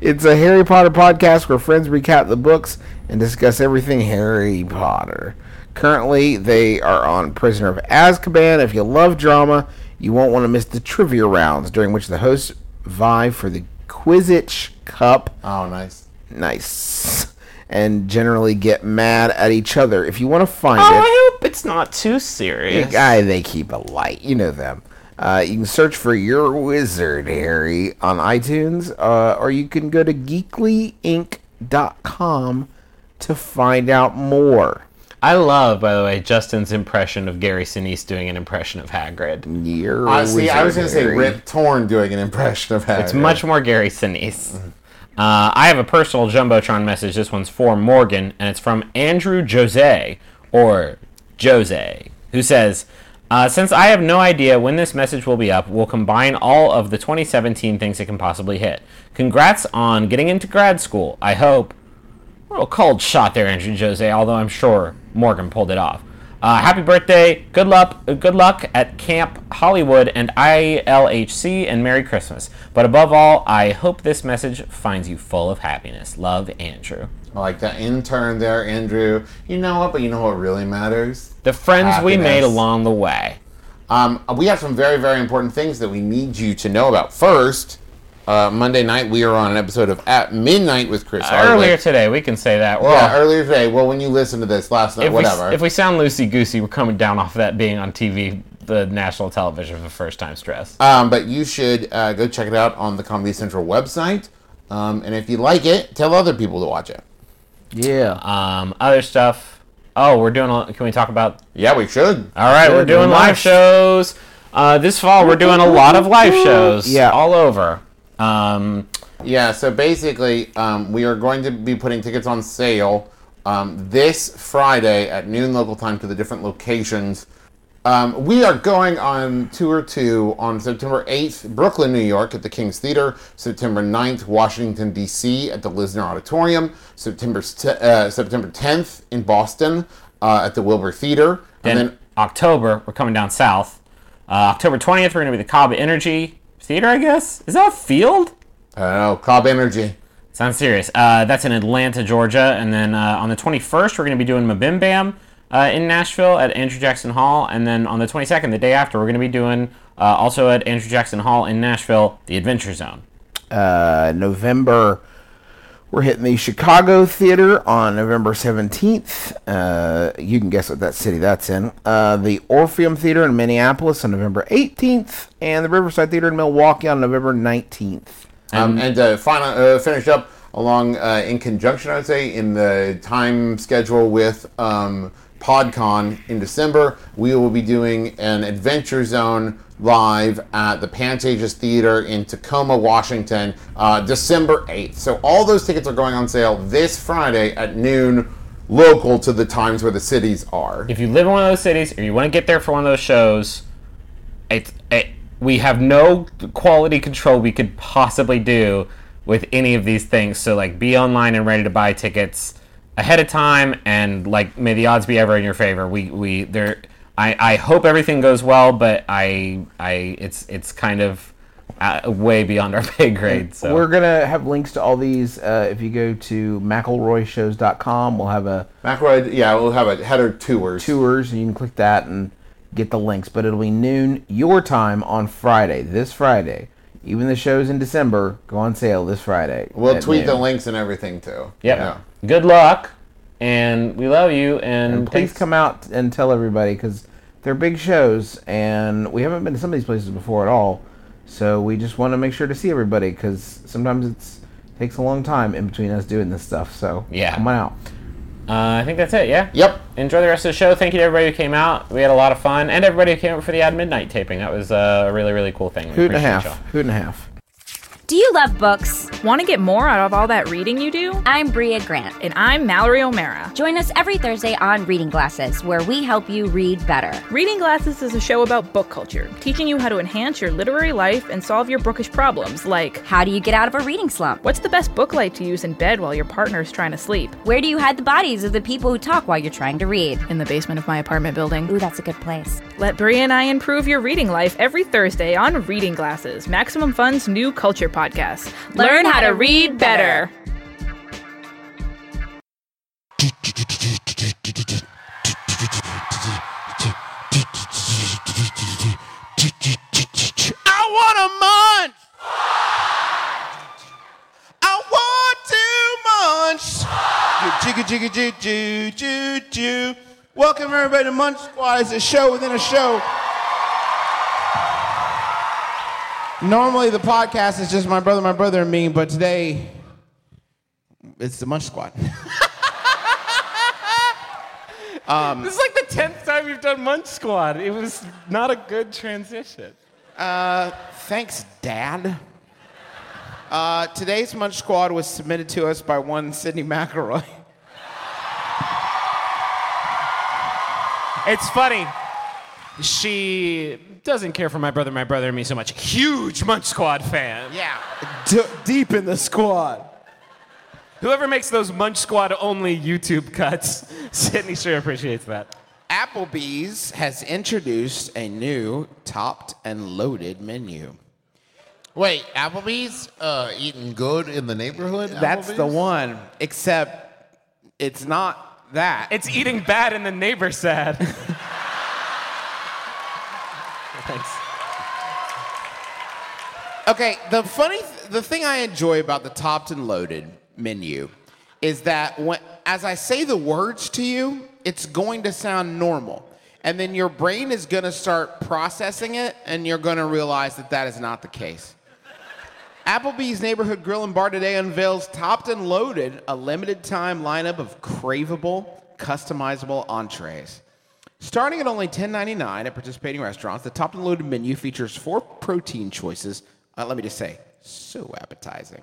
it's a harry potter podcast where friends recap the books and discuss everything harry potter Currently, they are on Prisoner of Azkaban. If you love drama, you won't want to miss the trivia rounds, during which the hosts vie for the Quidditch Cup. Oh, nice. Nice. And generally get mad at each other. If you want to find Oh, it, I hope it's not too serious. the guy they keep it light. You know them. Uh, you can search for Your Wizard Harry on iTunes, uh, or you can go to geeklyinc.com to find out more. I love, by the way, Justin's impression of Gary Sinise doing an impression of Hagrid. Your Uh, see, I was going to say Rip Torn doing an impression of Hagrid. It's much more Gary Sinise. Uh, I have a personal Jumbotron message. This one's for Morgan, and it's from Andrew Jose, or Jose, who says, uh, Since I have no idea when this message will be up, we'll combine all of the 2017 things it can possibly hit. Congrats on getting into grad school. I hope. A little cold shot there, Andrew Jose, although I'm sure Morgan pulled it off. Uh, happy birthday, good luck, good luck at Camp Hollywood and ILHC, and Merry Christmas. But above all, I hope this message finds you full of happiness. Love, Andrew. I like the intern there, Andrew. You know what? But you know what really matters? The friends we made along the way. Um, we have some very, very important things that we need you to know about. First, uh, Monday night we are on an episode of At Midnight with Chris Hardwick. Earlier today, we can say that. We're yeah, all- earlier today. Well, when you listen to this last night, if, whatever. We, if we sound loosey goosey, we're coming down off that being on TV, the national television for the first time stress. Um, but you should uh, go check it out on the Comedy Central website. Um, and if you like it, tell other people to watch it. Yeah. Um, other stuff. Oh, we're doing. A, can we talk about? Yeah, we should. All right, we're doing live shows. Uh, this fall, we're doing a lot of live shows. Yeah. all over. Um, Yeah, so basically, um, we are going to be putting tickets on sale um, this Friday at noon local time to the different locations. Um, we are going on tour two on September 8th, Brooklyn, New York at the King's Theater. September 9th, Washington, D.C. at the Lisner Auditorium. September, st- uh, September 10th in Boston uh, at the Wilbur Theater. then And then October, we're coming down south. Uh, October twentieth, we're gonna be the Cobb Energy Theater. I guess is that a field? I don't know, Cobb Energy. Sounds serious. Uh, that's in Atlanta, Georgia. And then uh, on the 21st, we're going to be doing Mabim Bam uh, in Nashville at Andrew Jackson Hall. And then on the 22nd, the day after, we're going to be doing uh, also at Andrew Jackson Hall in Nashville, the Adventure Zone. uh, November. We're hitting the Chicago Theater on November 17th. Uh, you can guess what that city that's in. Uh, the Orpheum Theater in Minneapolis on November 18th. And the Riverside Theater in Milwaukee on November 19th. Um, and to final, uh, finish up along uh, in conjunction, I would say, in the time schedule with um, PodCon in December, we will be doing an Adventure Zone live at the Pantages Theater in Tacoma, Washington, uh, December 8th. So all those tickets are going on sale this Friday at noon, local to the times where the cities are. If you live in one of those cities or you want to get there for one of those shows, it's it, we have no quality control we could possibly do with any of these things. So like, be online and ready to buy tickets ahead of time, and like, may the odds be ever in your favor. We we there. I, I hope everything goes well, but I I it's it's kind of uh, way beyond our pay grade. So We're going to have links to all these. Uh, if you go to McElroyshows.com, we'll have a McElroy, yeah, we'll have a header tours. tours, and you can click that and get the links. But it'll be noon your time on Friday, this Friday. Even the shows in December go on sale this Friday. We'll at tweet the links and everything too. yep. Yeah. Good luck, and we love you. And, And please thanks- come out and tell everybody because they're big shows, and we haven't been to some of these places before at all. So we just want to make sure to see everybody because sometimes it's takes a long time in between us doing this stuff. So Yeah. come on out. Uh, I think that's it. Yeah. Yep. Enjoy the rest of the show. Thank you to everybody who came out. We had a lot of fun, and everybody who came out for the At Midnight taping. That was uh, a really, really cool thing. We Hoot and a half. y'all. Hoot and a half. Do you love books? Want to get more out of all that reading you do? I'm Brea Grant. And I'm Mallory O'Meara. Join us every Thursday on Reading Glasses, where we help you read better. Reading Glasses is a show about book culture, teaching you how to enhance your literary life and solve your bookish problems, like How do you get out of a reading slump? what's the best book light to use in bed while your partner's trying to sleep? Where do you hide the bodies of the people who talk while you're trying to read? In the basement of my apartment building. Ooh, that's a good place. Let Bria and I improve your reading life every Thursday on Reading Glasses, Maximum Fun's new culture podcast. Learn, Learn how, how, to read better. I want a munch. I want to munch. Welcome everybody to Munch Squad. It's a show within a show. Normally the podcast is just my brother, my brother, and me, but today it's the Munch Squad. this is like the tenth time we've done Munch Squad. It was not a good transition. Uh, thanks, Dad. Uh, today's Munch Squad was submitted to us by one Sydney McElroy. It's funny. She doesn't care for my brother, my brother, and me so much. Huge Munch Squad fan. Yeah. D- deep in the squad. Whoever makes those Munch Squad only YouTube cuts, Sydney sure appreciates that. Applebee's has introduced a new topped and loaded menu. Wait, Applebee's uh, eating good in the neighborhood? That's the one, except it's not that. It's eating bad and the neighbor sad. Thanks. Okay, the funny, th- the thing I enjoy about the topped and loaded menu is that when, as I say the words to you, it's going to sound normal. And then your brain is going to start processing it, and you're going to realize that that is not the case. Applebee's Neighborhood Grill and Bar today unveils Topped and Loaded, a limited time lineup of craveable, customizable entrees. Starting at only $10.99 at participating restaurants, the Topped and Loaded menu features four protein choices. Uh, let me just say, so appetizing.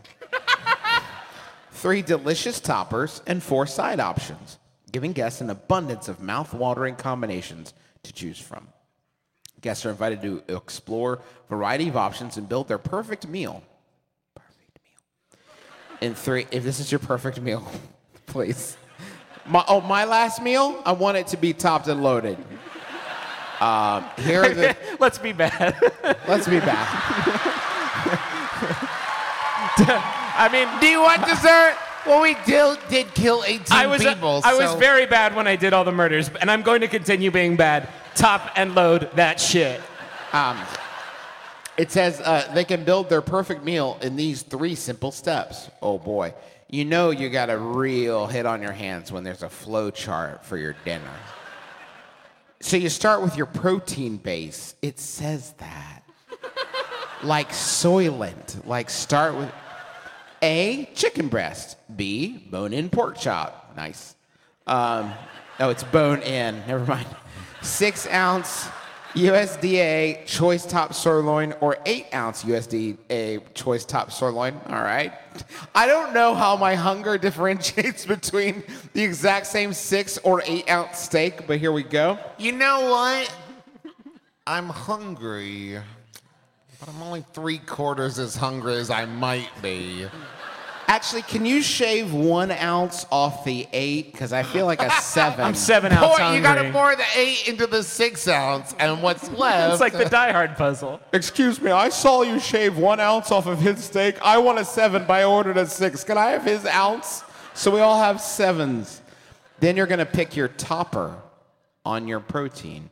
Three delicious toppers and four side options, giving guests an abundance of mouth-watering combinations to choose from. Guests are invited to explore a variety of options and build their perfect meal. Perfect meal. In three, if this is your perfect meal, please. My, oh, my last meal, I want it to be topped and loaded. Um, here are the. Let's be bad. let's be bad. I mean, Do you want dessert? Well, we did, did kill 18 I was people. I was very bad when I did all the murders, and I'm going to continue being bad. Top and load that shit. It says uh, they can build their perfect meal in these three simple steps. Oh boy. You know you got a real hit on your hands when there's a flow chart for your dinner. So you start with your protein base. It says that. like Soylent. Like start with A, chicken breast. B, bone in pork chop. Nice. Um, oh, it's bone in. Never mind. Six ounce USDA choice top sirloin or eight ounce USDA choice top sirloin. All right. I don't know how my hunger differentiates between the exact same six or eight ounce steak, but here we go. You know what? I'm hungry. But I'm only three quarters as hungry as I might be. Actually, can you shave one ounce off the eight? Because I feel like a seven. I'm seven ounce Pour, hungry. you gotta pour the eight into the six ounce, and what's left? It's like the Die Hard puzzle. Excuse me, I saw you shave one ounce off of his steak. I want a seven, but I ordered a six. Can I have his ounce? So we all have sevens. Then you're gonna pick your topper on your protein.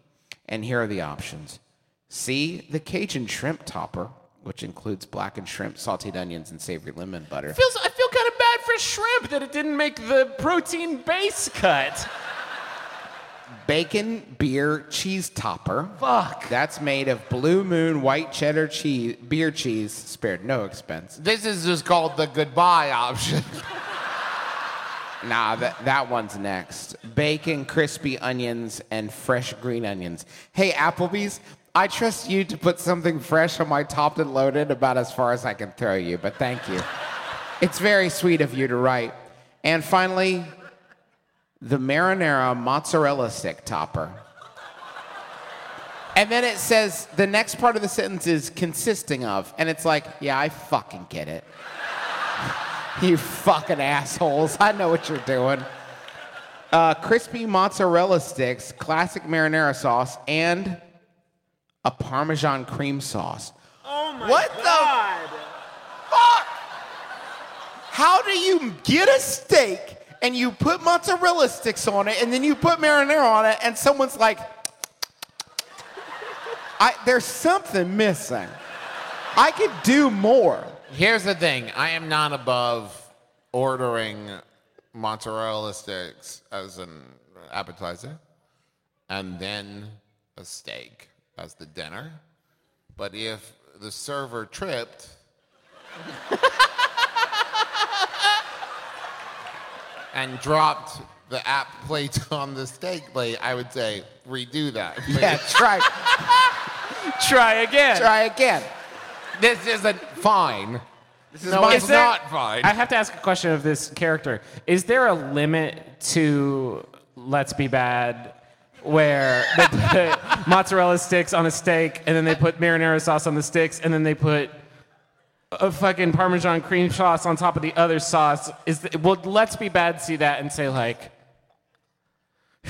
And here are the options. See the Cajun shrimp topper, which includes blackened shrimp, sauteed onions, and savory lemon butter. Feels, I feel kind of bad for shrimp that it didn't make the protein base cut. Bacon beer cheese topper. Fuck. That's made of blue moon white cheddar cheese, beer cheese, spared no expense. this is just called the goodbye option. Nah, that, that one's next. Bacon, crispy onions, and fresh green onions. Hey, Applebee's, I trust you to put something fresh on my topped and loaded about as far as I can throw you, but thank you. It's very sweet of you to write. And finally, the marinara mozzarella stick topper. And then it says the next part of the sentence is consisting of, and it's like, yeah, I fucking get it. you fucking assholes. I know what you're doing. Uh, crispy mozzarella sticks, classic marinara sauce, and a Parmesan cream sauce. Oh my What the- Fuck! How do you get a steak and you put mozzarella sticks on it and then you put marinara on it and someone's like, I, there's something missing. I could do more. Here's the thing I am not above ordering mozzarella sticks as an appetizer, and then a steak as the dinner. But if the server tripped, and dropped the app plate on the steak plate, I would say redo that. Yeah, try, Try again. try again. This isn't fine. This is no, it's there, not fine. I have to ask a question of this character. Is there a limit to Let's Be Bad where they put mozzarella sticks on a steak and then they put marinara sauce on the sticks and then they put a fucking Parmesan cream sauce on top of the other sauce? Is the, will Let's Be Bad see that and say like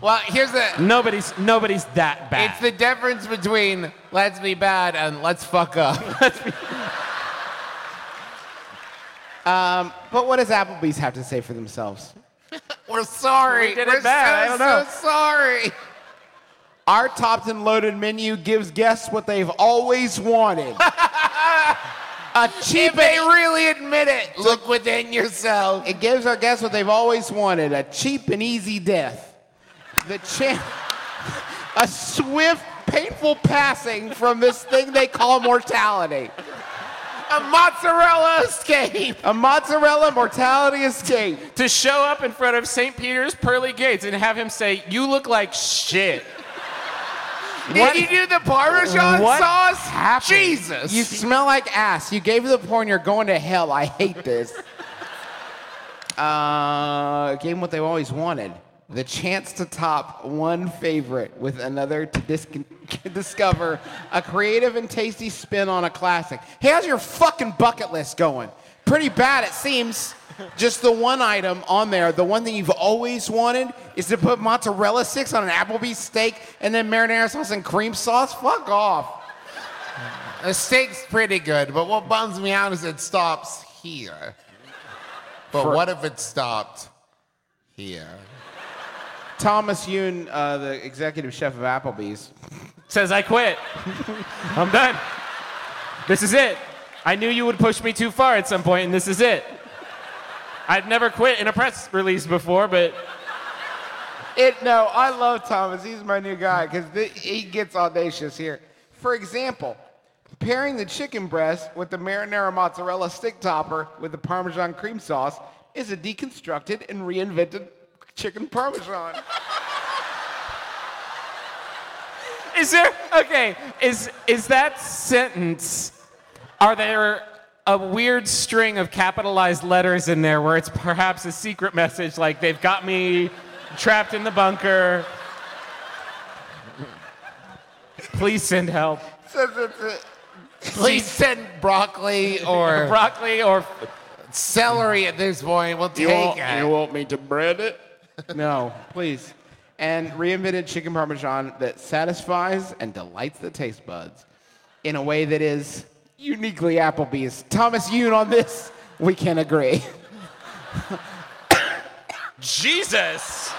Well, here's the. nobody's nobody's that bad? It's the difference between let's be bad and let's fuck up. Um, but what does Applebee's have to say for themselves? We're sorry. We did it We're bad. I so, don't know. so sorry. Our topped and loaded menu gives guests what they've always wanted. A cheap If they really admit it, look within yourself. It gives our guests what they've always wanted a cheap and easy death. The chance, a swift, painful passing from this thing they call mortality. A mozzarella escape. A mozzarella mortality escape. to show up in front of St. Peter's pearly gates and have him say, "You look like shit." Did you do the Parmesan What sauce? happened? Jesus. You smell like ass. You gave the porn, you're going to hell. I hate this. Uh, gave them what they've always wanted. The chance to top one favorite with another to dis- discover a creative and tasty spin on a classic. Hey, how's your fucking bucket list going? Pretty bad, it seems. Just the one item on there, the one thing you've always wanted, is to put mozzarella sticks on an Applebee's steak and then marinara sauce and cream sauce. Fuck off. The steak's pretty good, but what bums me out is it stops here. But what if it stopped here? Thomas Yoon, uh, the executive chef of Applebee's. Says I quit. I'm done. This is it. I knew you would push me too far at some point, and this is it. I've never quit in a press release before, but It no, I love Thomas. He's my new guy because he gets audacious here. For example, pairing the chicken breast with the marinara mozzarella stick topper with the Parmesan cream sauce is a deconstructed and reinvented chicken Parmesan. is there okay? Is is that sentence? Are there a weird string of capitalized letters in there where it's perhaps a secret message like they've got me trapped in the bunker? Please send help. Says it's a- Please send broccoli or Broccoli or celery at this point. We'll take it. want me to bread it? No, please. And reinvented chicken parmesan that satisfies and delights the taste buds in a way that is uniquely Applebee's. Thomas Yoon on this, we can agree. Jesus.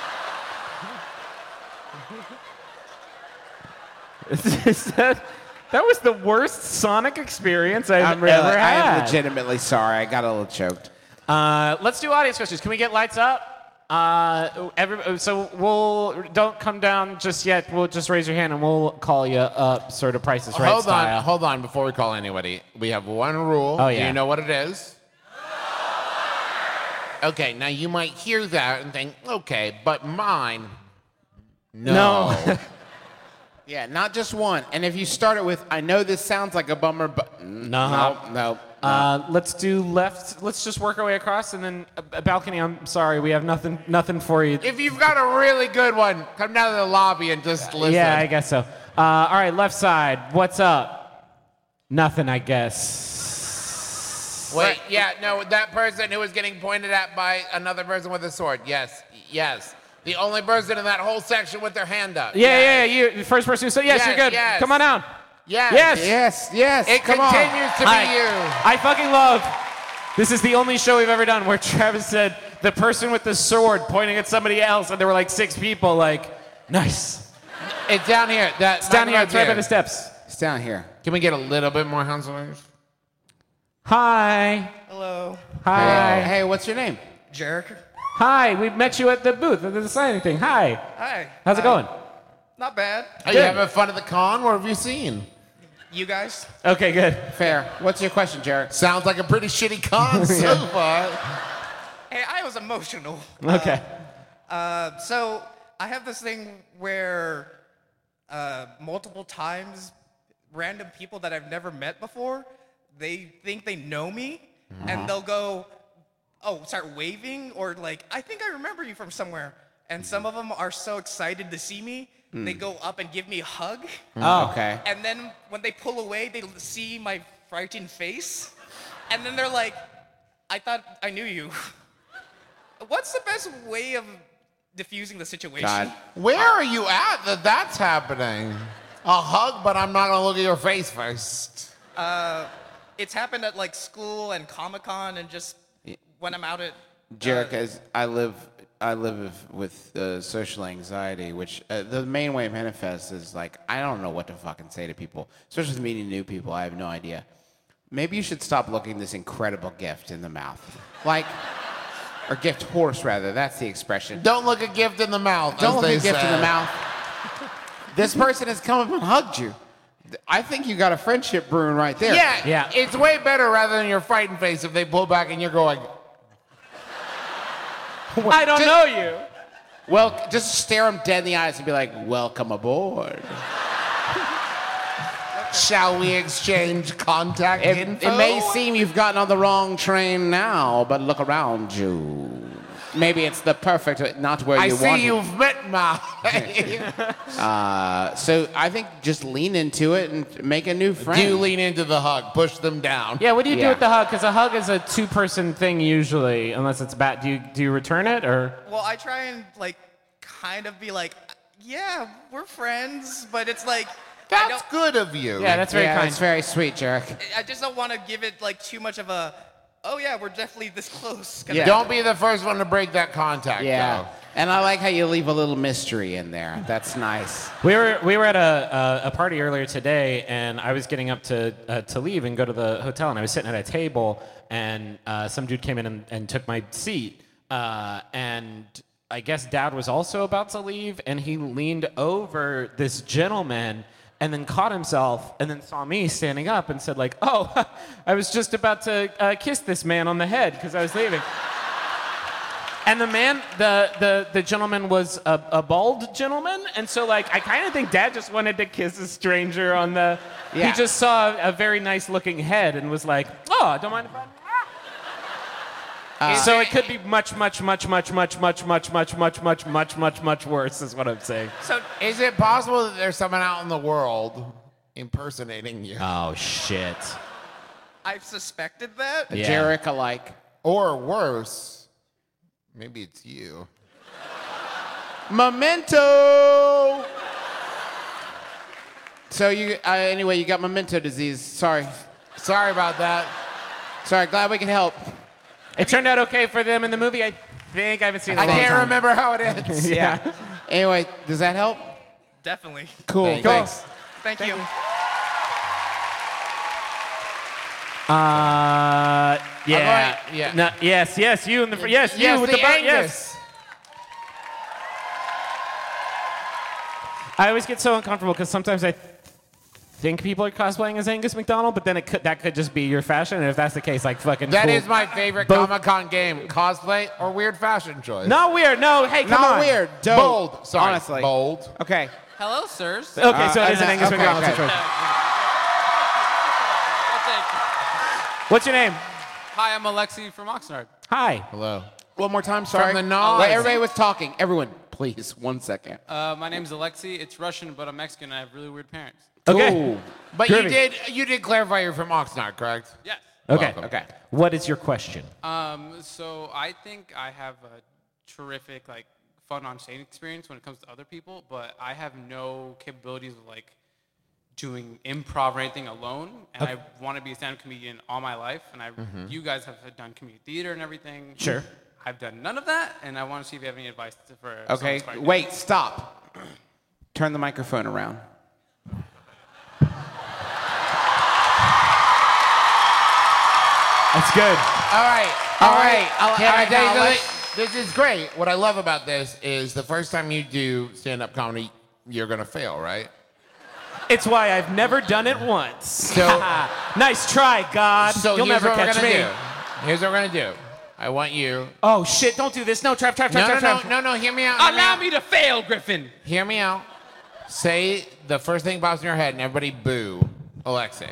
Is that, that was the worst Sonic experience I've I'm really, ever I had. am legitimately sorry. I got a little choked. Uh, let's do audience questions. Can we get lights up? Uh, every, so we'll don't come down just yet. We'll just raise your hand and we'll call you up, sort of prices right hold style. on, hold on. Before we call anybody, we have one rule. Oh, yeah. Do you know what it is? Okay, now you might hear that and think, okay, but mine. No. No. Yeah, not just one. And if you start it with, I know this sounds like a bummer, but No. no, no. Uh, let's do left. Let's just work our way across, and then a, a balcony. I'm sorry, we have nothing, nothing for you. if you've got a really good one, come down to the lobby and just listen. Yeah, I guess so. Uh, all right, left side. What's up? Nothing, I guess. Wait, yeah, no, that person who was getting pointed at by another person with a sword. Yes, yes. The only person in that whole section with their hand up. Yeah, Yes. yeah, you. The first person who said yes, Yes, you're good. yes. Come on down. Yes. Yes. Yes, yes. It come on. continues to be Hi. you. I fucking love. This is the only show we've ever done where Travis said the person with the sword pointing at somebody else, and there were like six people. Like, nice. It's down here. That, It's down here. It's right by the steps. It's down here. Can we get a little bit more hands on Hi. Hello, Hi. Hey, hey, what's your name? Jarek. Hi, we met you at the booth at the signing thing. Hi. Hi. How's it going? Not bad. Are you having fun at the con? What have you seen? You guys? Okay, good. Fair. What's your question, Jared? Sounds like a pretty shitty con so far. Hey, I was emotional. Okay. Uh, so I have this thing where uh, multiple times, random people that I've never met before, they think they know me, and they'll go, "Oh, start waving," or like, "I think I remember you from somewhere." And some of them are so excited to see me, they hmm. go up and give me a hug, hmm, Oh. Okay. and then when they pull away, they see my frightened face, and then they're like, "I thought I knew you." What's the best way of diffusing the situation? God. Where are you at that that's happening? A hug, but I'm not gonna look at your face first. Uh, it's happened at like school and Comic Con and just when I'm out at. Uh, Jarek, as I live, I live with uh, social anxiety, which uh, the main way it manifests is like I don't know what to fucking say to people, especially meeting new people. I have no idea. Maybe you should stop looking this incredible gift in the mouth, like, or gift horse rather. That's the expression. Don't look a gift in the mouth. Don't look a gift in the mouth. This person has come up and hugged you. I think you got a friendship brewing right there. Yeah, Yeah. It's way better rather than your frightened face if they pull back and you're going. I don't Just- know you. Well, just stare them dead in the eyes and be like, "Welcome aboard." Shall we exchange contact It, info? it may seem you've gotten on the wrong train now, but look around you. Maybe it's the perfect, not where I you see want it. you've met my. Uh, so I think just lean into it and make a new friend. Do lean into the hug, push them down. Yeah, what do you do with the hug? Because a hug is a two-person thing usually, unless it's bad. Do you do you return it or? Well, I try and like kind of be like, yeah, we're friends, but it's like. That's good of you. Yeah, that's very yeah, kind. that's very sweet, Jarek. I just don't want to give it like too much of a, oh yeah, we're definitely this close. Yeah. Don't be the first one to break that contact. Yeah. though. And I like how you leave a little mystery in there. That's nice. We were we were at a, a, a party earlier today, and I was getting up to uh, to leave and go to the hotel, and I was sitting at a table, and uh, some dude came in and, and took my seat, uh, and I guess Dad was also about to leave, and he leaned over this gentleman. And then caught himself, and then saw me standing up, and said like, "Oh, I was just about to uh, kiss this man on the head because I was leaving." And the man, the the, the gentleman was a, a bald gentleman, and so like I kind of think Dad just wanted to kiss a stranger on the. Yeah. He just saw a very nice looking head and was like, "Oh, don't mind if I." so it could be much, much, much, much, much, much, much, much, much, much, much, much, much worse, is what I'm saying. So Is it possible that there's someone out in the world impersonating you? Oh shit! I've suspected that. Yeah. Jarek alike. Or worse, maybe it's you. Memento. So you uh, anyway, you got memento disease. Sorry, Sorry about that. sorry. Glad we can help. It turned out okay for them in the movie. I think I haven't seen it. I in a long can't time. remember how it ends. Yeah. Anyway, does that help? Definitely. Cool. Thanks. Thanks. Thank, you. Uh, yeah. right, yeah. No, yes, yes, you in the fr- yes, you Yes, with the the, bar- yes. I always get so uncomfortable because sometimes I th- think people are cosplaying as Angus McDonald, but then it could that could just be your fashion, and if that's the case, like fucking. That cool. is my favorite Both- Comic Con game: cosplay or weird fashion choice. Not weird. No, hey, come Not on. weird. Dope. bold. Sorry, Honestly. bold. Okay. Hello, sirs. Okay, so it is an Uh, Angus okay, McDonald okay. situation. What's your name? Hi, I'm Alexi from Oxnard. Hi. Hello. One more time. Sorry. From the Nas. Wait, everybody was talking. Everyone, please, one second. Uh, my name's Alexi. It's Russian, but I'm Mexican and I have really weird parents. Okay. Cool. But you Groovy. did you did clarify you're from Oxnard, correct? Yes. Okay. Welcome. Okay. What is your question? Um, so I think I have a terrific, like, fun on stage experience when it comes to other people, but I have no capabilities of like doing improv or anything alone. And I want to be a stand-up comedian all my life. And I, you guys have done community theater and everything. Sure. I've done none of that, and I want to see if you have any advice to- for. someone Okay. starting Wait. Stop. Turn the microphone around. That's good. All right. All All right. right. I'll- Can all I right, tell you now something? let's- This is great. What I love about this is the first time you do stand-up comedy, you're gonna fail, right? It's why I've never done it once. So- nice try, God. So You'll here's never we're catch gonna me. do. Here's what we're gonna do. I want you. Oh shit! Don't do this. No, trap, trap, No, trap, no, trap, no, trap. no, no. Hear me out. hear Allow out. me to fail, Griffin. Hear me out. Say the first thing pops in your head, and everybody boo Alexei.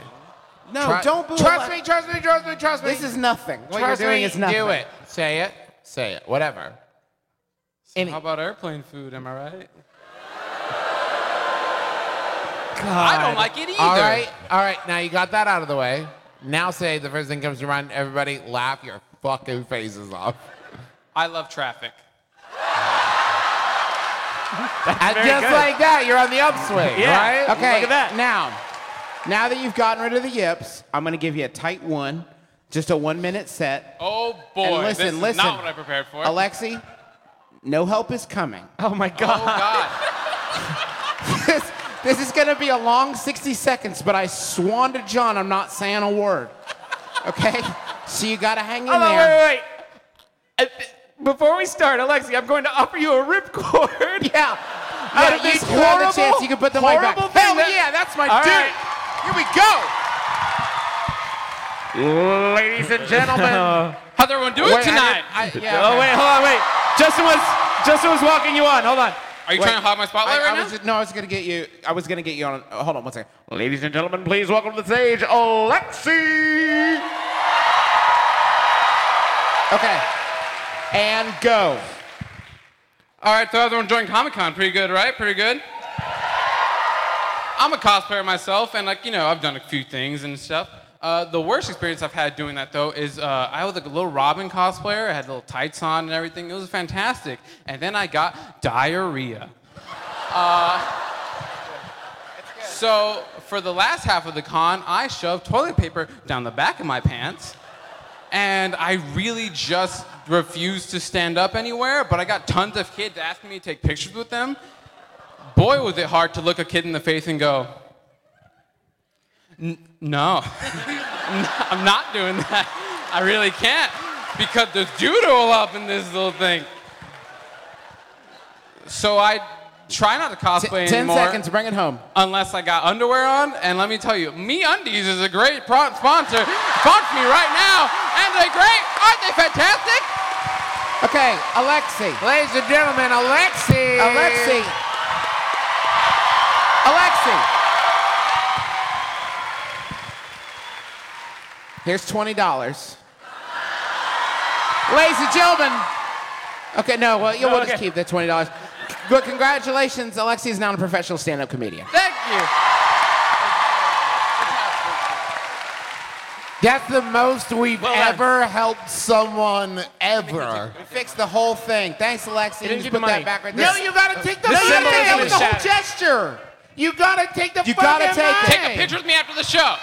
No, Try- don't boo. Trust me, trust me, trust me, trust me. This is nothing. What trust you're doing me, is nothing. Do it. Say it. Say it. Whatever. How about airplane food? Am I right? God. I don't like it either. All right, all right. Now you got that out of the way. Now say the first thing comes to mind. Everybody laugh your fucking faces off. I love traffic. and very just good. like that, you're on the upswing, Yeah. right? Okay. Look at that. Now, now that you've gotten rid of the yips, I'm going to give you a tight one, just a one minute set. Oh boy, And listen, this is listen. not what I prepared for. Alexi, no help is coming. Oh my God. Oh God. this, this is going to be a long 60 seconds, but I swan to John, I'm not saying a word. Okay? So you got to hang in Hold on, there. wait, wait, wait. Uh, Before we start, Alexi, I'm going to offer you a ripcord. Yeah. Out Yeah, of you this have the horrible, chance. You can put the mic back. horrible thing Hell that- yeah, that's my All dude. right. Here we go. Ladies and gentlemen. How's everyone doing Wait, I tonight? didn't- I- yeah, Oh okay. wait, hold on, wait. Justin was Justin was walking you on. Hold on. Are you Wait, trying to hog my spotlight I, right I now? was, no, I was gonna get you. I was gonna get you on. Uh, hold on one second. Ladies and gentlemen, please welcome to the stage, Alexi. Okay, and go. All right, so everyone enjoying Comic Con. Pretty good, right? Pretty good. I'm a cosplayer myself, and like you know, I've done a few things and stuff. Uh, the worst experience I've had doing that though is uh, I was like a little Robin cosplayer. I had little tights on and everything. It was fantastic. And then I got diarrhea. Uh, so for the last half of the con, I shoved toilet paper down the back of my pants and I really just refused to stand up anywhere, but I got tons of kids asking me to take pictures with them. Boy, was it hard to look a kid in the face and go, no, I'm not doing that. I really can't because there's judo all up in this little thing. So I try not to cosplay Ten anymore seconds. Bring it home. unless I got underwear on. And let me tell you, MeUndies is a great pro- sponsor. Sponsor me right now, and they're great. Aren't they fantastic? Okay, Alexi. Ladies and gentlemen, Alexi. Alexi. Alexi. Here's twenty dollars. Ladies and gentlemen. Okay, no, well, yeah, No, we'll just keep the twenty dollars. But congratulations, Alexi is now a professional stand-up comedian. Thank you. That's the most we've Well ever helped someone ever. Fix the whole thing. Thanks, Alexi. didn't Just put that money. back right there. No, you gotta take the no, you gotta take that the the whole gesture. You gotta take the You gotta fucking take it. money. Take a picture with me after the show.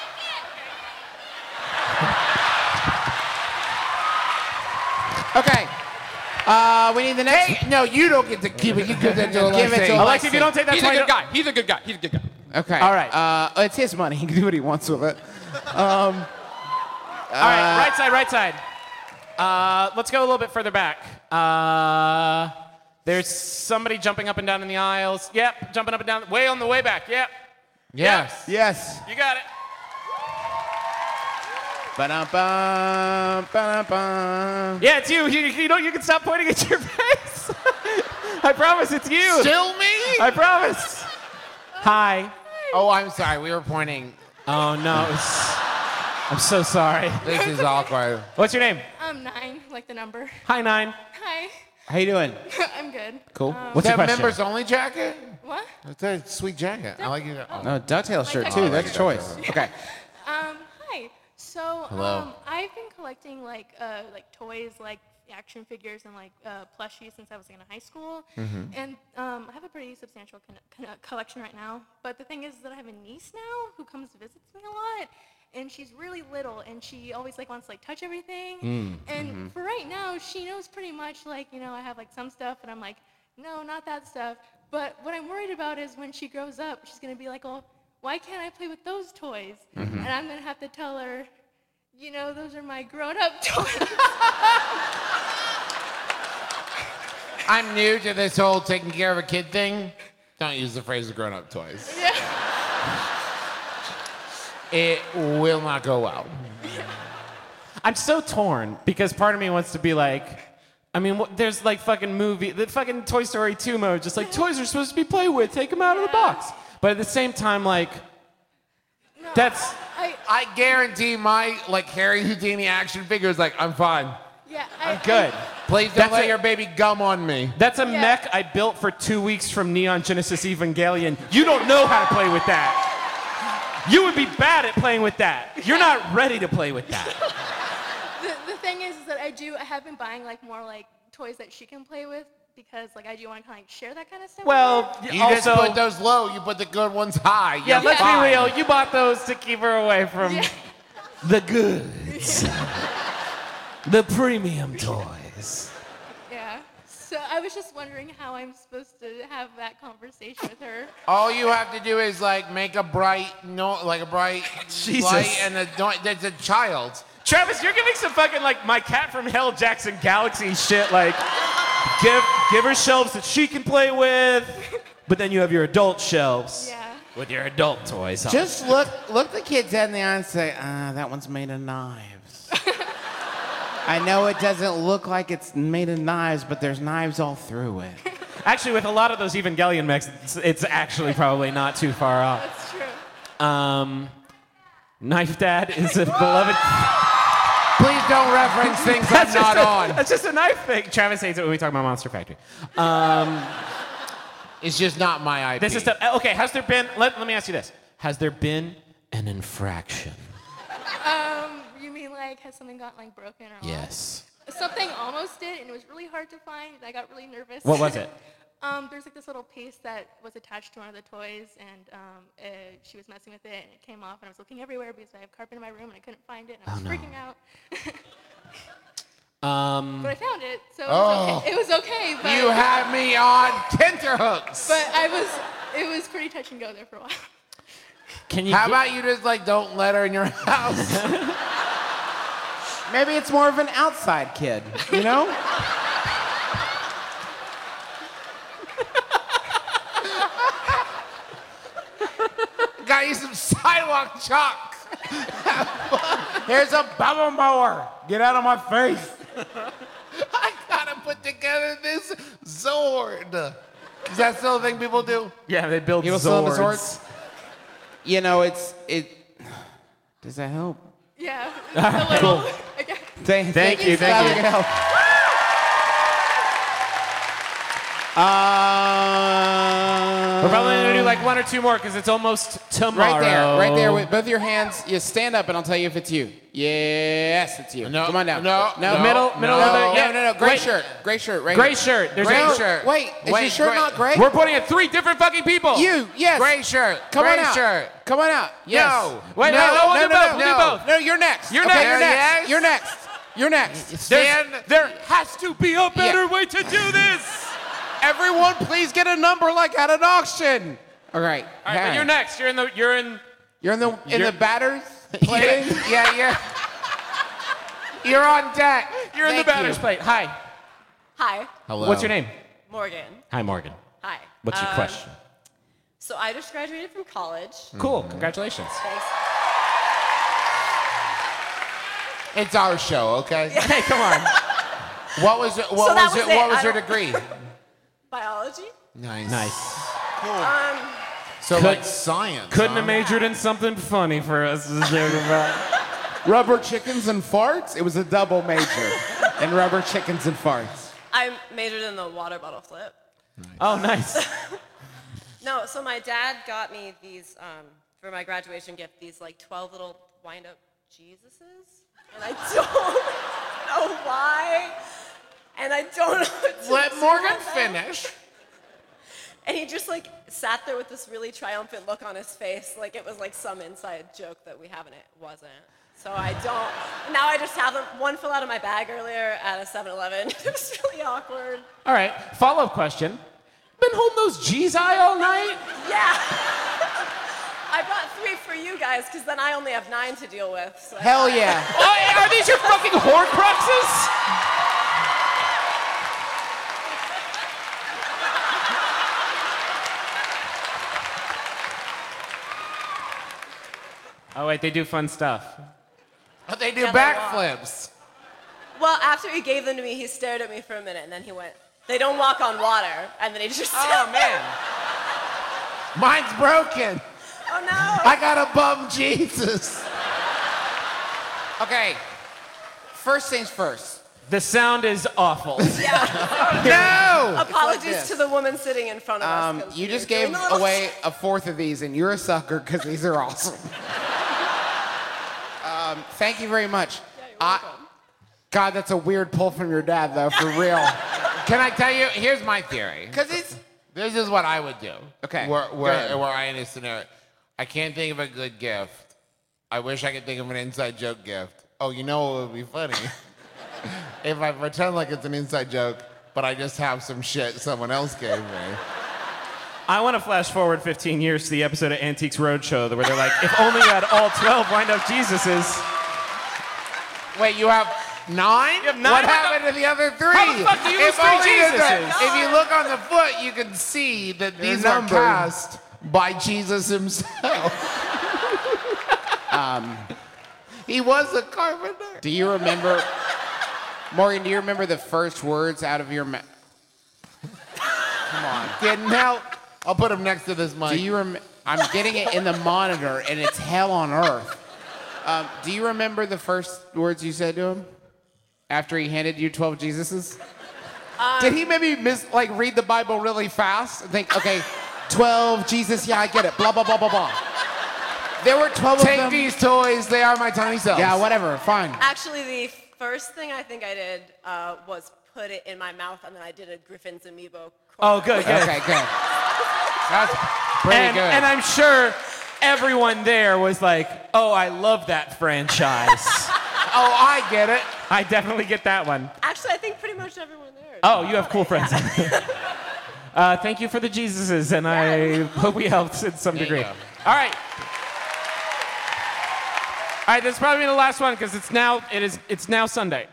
Okay. Uh, we need the next. Hey, no, you don't get to keep it. You give it to Give it to Alexi. Alexi. Alexi, if you don't take that He's a good guy. He's a good guy. He's a good guy. Okay. All right. Uh, it's his money. He can do what he wants with it. All right, right side, right side. Uh, let's go a little bit further back. There's somebody jumping up and down in the aisles. Yep, jumping up and down, way on the way back. Yep, Yes. Yes. you got it. Ba-dum-bum, ba-dum-bum. Yeah, it's you. You, you know, you can stop pointing at your face. I promise it's you. Still me? I promise. Hi. Oh, I'm sorry. We were pointing. Oh no, I'm so sorry. This is awkward. What's your name? I'm nine, like the number. Hi, Nine. Hi. How you doing? I'm good. Cool. Um, What's that your question? members only jacket? What? That's a sweet jacket. I like it. Oh. No, DuckTales shirt Like too. that- That's choice. Okay. Um, hi. So, Hello. um, I've been collecting like uh, like toys, like action figures and like uh, plushies since I was in high school, Mm-hmm. and um, I have a pretty substantial con- con- collection right now. But the thing is that I have a niece now who comes visits me a lot, and she's really little, and she always like wants to like touch everything. Mm, and mm-hmm. for right now, she knows pretty much like you know I have like some stuff, and I'm like, no, not that stuff. But what I'm worried about is when she grows up, she's gonna be like, oh, why can't I play with those toys? Mm-hmm. And I'm gonna have to tell her, you know, those are my grown-up toys. I'm new to this whole taking care of a kid thing. Don't use the phrase grown up toys. It will not go well. I'm so torn because part of me wants to be like, I mean, wh- there's like fucking movie, the fucking Toy Story 2 mode, just like toys are supposed to be played with, take them out of the box. But at the same time, like, that's I guarantee my like Harry Houdini action figure is like, I'm fine. Yeah, I'm good. Please don't That's let a- your baby gum on me. That's a mech I built for two weeks from Neon Genesis Evangelion. You don't know how to play with that. You would be bad at playing with that. You're not ready to play with that. the, the thing is, is that I do I have been buying like more like toys that she can play with because like I do want to kind of like share that kind of stuff. with Well, her. You also, just put those low, you put the good ones high. yeah, You're let's fine. be real. You bought those to keep her away from the goods, the premium toys. Yeah. So I was just wondering how I'm supposed to have that conversation with her. All you have to do is like make a bright no, like a bright Jesus. light, and a, don't- there's a child. Travis, you're giving some fucking like my cat from Hell Jackson Galaxy shit. Like, give give her shelves that she can play with, but then you have your adult shelves Yeah. with your adult toys. on. Just look look the kids dead in the eye and say, ah, that one's made of knives. I know it doesn't look like it's made of knives, but there's knives all through it. actually with a lot of those Evangelion mechs, it's, it's actually probably not too far off. That's true. Um, Knife Dad is a beloved. Please don't reference things I'm That's not a, on. That's just a knife thing. Travis hates it when we talk about Monster Factory. Um, It's just not my idea. this is stuff. Okay, has there been? Let, let me ask you this: Has there been an infraction? Like has something gotten like broken or lost? Yes. Something almost did, and it was really hard to find. I got really nervous. What was it? um, there's like this little piece that was attached to one of the toys, and um, uh, she was messing with it, and it came off, and I was looking everywhere because I have carpet in my room, and I couldn't find it, and I was Oh, no. freaking out. Um, But I found it, so it was, Oh. okay. it was okay. But You had me on tenterhooks. But I was, it was pretty touch and go there for a while. Can you? How gi- about you just like don't let her in your house? Maybe it's more of an outside kid, you know? Got you some sidewalk chalk. Here's a bubble mower. Get out of my face. I gotta put together this Zord. Is that still a thing people do? Yeah, they build People still into Zords. swords? You know, it's it. Does that help? Yeah, a little. Okay. Thank, Thank you, thank you. we could help. Uh, We're probably gonna do like one or two more because it's almost tomorrow. right there, right there with both your hands. You stand up and I'll tell you if it's you. Yes, it's you. No, Come on down. no, no, no, Middle- no, middle no, of the- no, yeah, no, no, Gray wait. shirt, gray shirt, right Gray here. shirt. There's Gray a shirt. Wait, is Wait, your shirt gray- not gray? We're pointing at three different fucking people. you, yes. Gray shirt. Come gray on out. shirt. Come on out. Yes. No. Wait, no, no, no, no, no, both, no, we'll both. No, you're next. You're okay, next. You're next. Yes. You're next. You're next. Stand. There has to be a better Yeah. way to do this. Everyone, please get a number like at an auction. All right. All right, but you're next. You're in the. You're in. You're in the in You're- the batters playing. Yeah, yeah. You're on deck. You're in the Thank batter's you. plate. Hi. Hi, Hello. What's your name? Morgan. Hi, Morgan. Hi. What's your Um, question? So I just graduated from college. Cool. Congratulations. Thanks. It's our show, okay? Hey, come on. What was it? What So that was, was it? it. What was I your don't- degree? Biology. Nice. Nice. Um, So Could- like science. Couldn't huh? have majored in something funny for us to joke about. Rubber chickens and farts. It was a double major in rubber chickens and farts. I majored in the water bottle flip. Oh, nice. No, so my dad got me these um, for my graduation gift. These like 12 little wind-up Jesuses, and I don't know why, and I don't know. What to Let do Morgan with them. finish. And he just like sat there with this really triumphant look on his face, like it was like some inside joke that we have, and it wasn't. So I don't. Now I just have them. One fell out of my bag earlier at a 7-Eleven. it was really awkward. All right. Follow up question. Been holding those G's eye all night? Yeah. I brought three for you guys because then I only have nine to deal with. So Hell yeah. Oh, are these your fucking Horcruxes? Oh wait, they do fun stuff. But they do Yeah, they backflips. Well, after he gave them to me, he stared at me for a minute, and then he went, "They don't walk on water." And then he just. Oh man. Mine's broken. oh no. I got a bum Jesus. Okay. First things first. The sound is awful. Yeah. No. Apologies this. to the woman sitting in front of us. Um, 'cause you we just were doing gave little- away a fourth of these, and you're a sucker because these are awesome. Um, thank you very much. I, God, that's a weird pull from your dad, though, for real. Can I tell you? Here's my theory. Because it's This is what I would do. Okay, where, ahead. where I in a scenario, I can't think of a good gift. I wish I could think of an inside joke gift. Oh, you know what would be funny? if I pretend like it's an inside joke, but I just have some shit someone else gave me. I want to flash forward 15 years to the episode of Antiques Roadshow where they're like, if only you had all 12 wind up Jesuses. Wait, you have nine? You have nine? What What happened to the other three? How the fuck do you lose If three only the- If you look on the foot, you can see that these are cast by Jesus himself. Um, he was a carpenter. Do you remember, Morgan? Do you remember the first words out of your mouth? Come on. Getting help. I'll put him next to this mic. Do you rem- I'm getting it in the monitor, and it's hell on earth. Um, do you remember the first words you said to him after he handed you 12 Jesuses? Did he maybe miss, like, read the Bible really fast and think, okay, 12 Jesus, yeah, I get it, blah, blah, blah, blah, blah. There were 12 Take of them. these toys. They are my tiny selves. Yeah, whatever, fine. Actually, the first thing I think I did uh, was put it in my mouth, and then I did a Griffin's Amiibo. Oh, good, good. Okay, good. That's pretty and, good. and I'm sure everyone there was like, oh, I love that franchise. oh, I get it. I definitely get that one. Actually, I think pretty much everyone there. Oh, you have cool friends. uh, thank you for the Jesuses, and I hope we helped in some There degree. All right. All right, this is probably the last one because it's now it is it's now Sunday.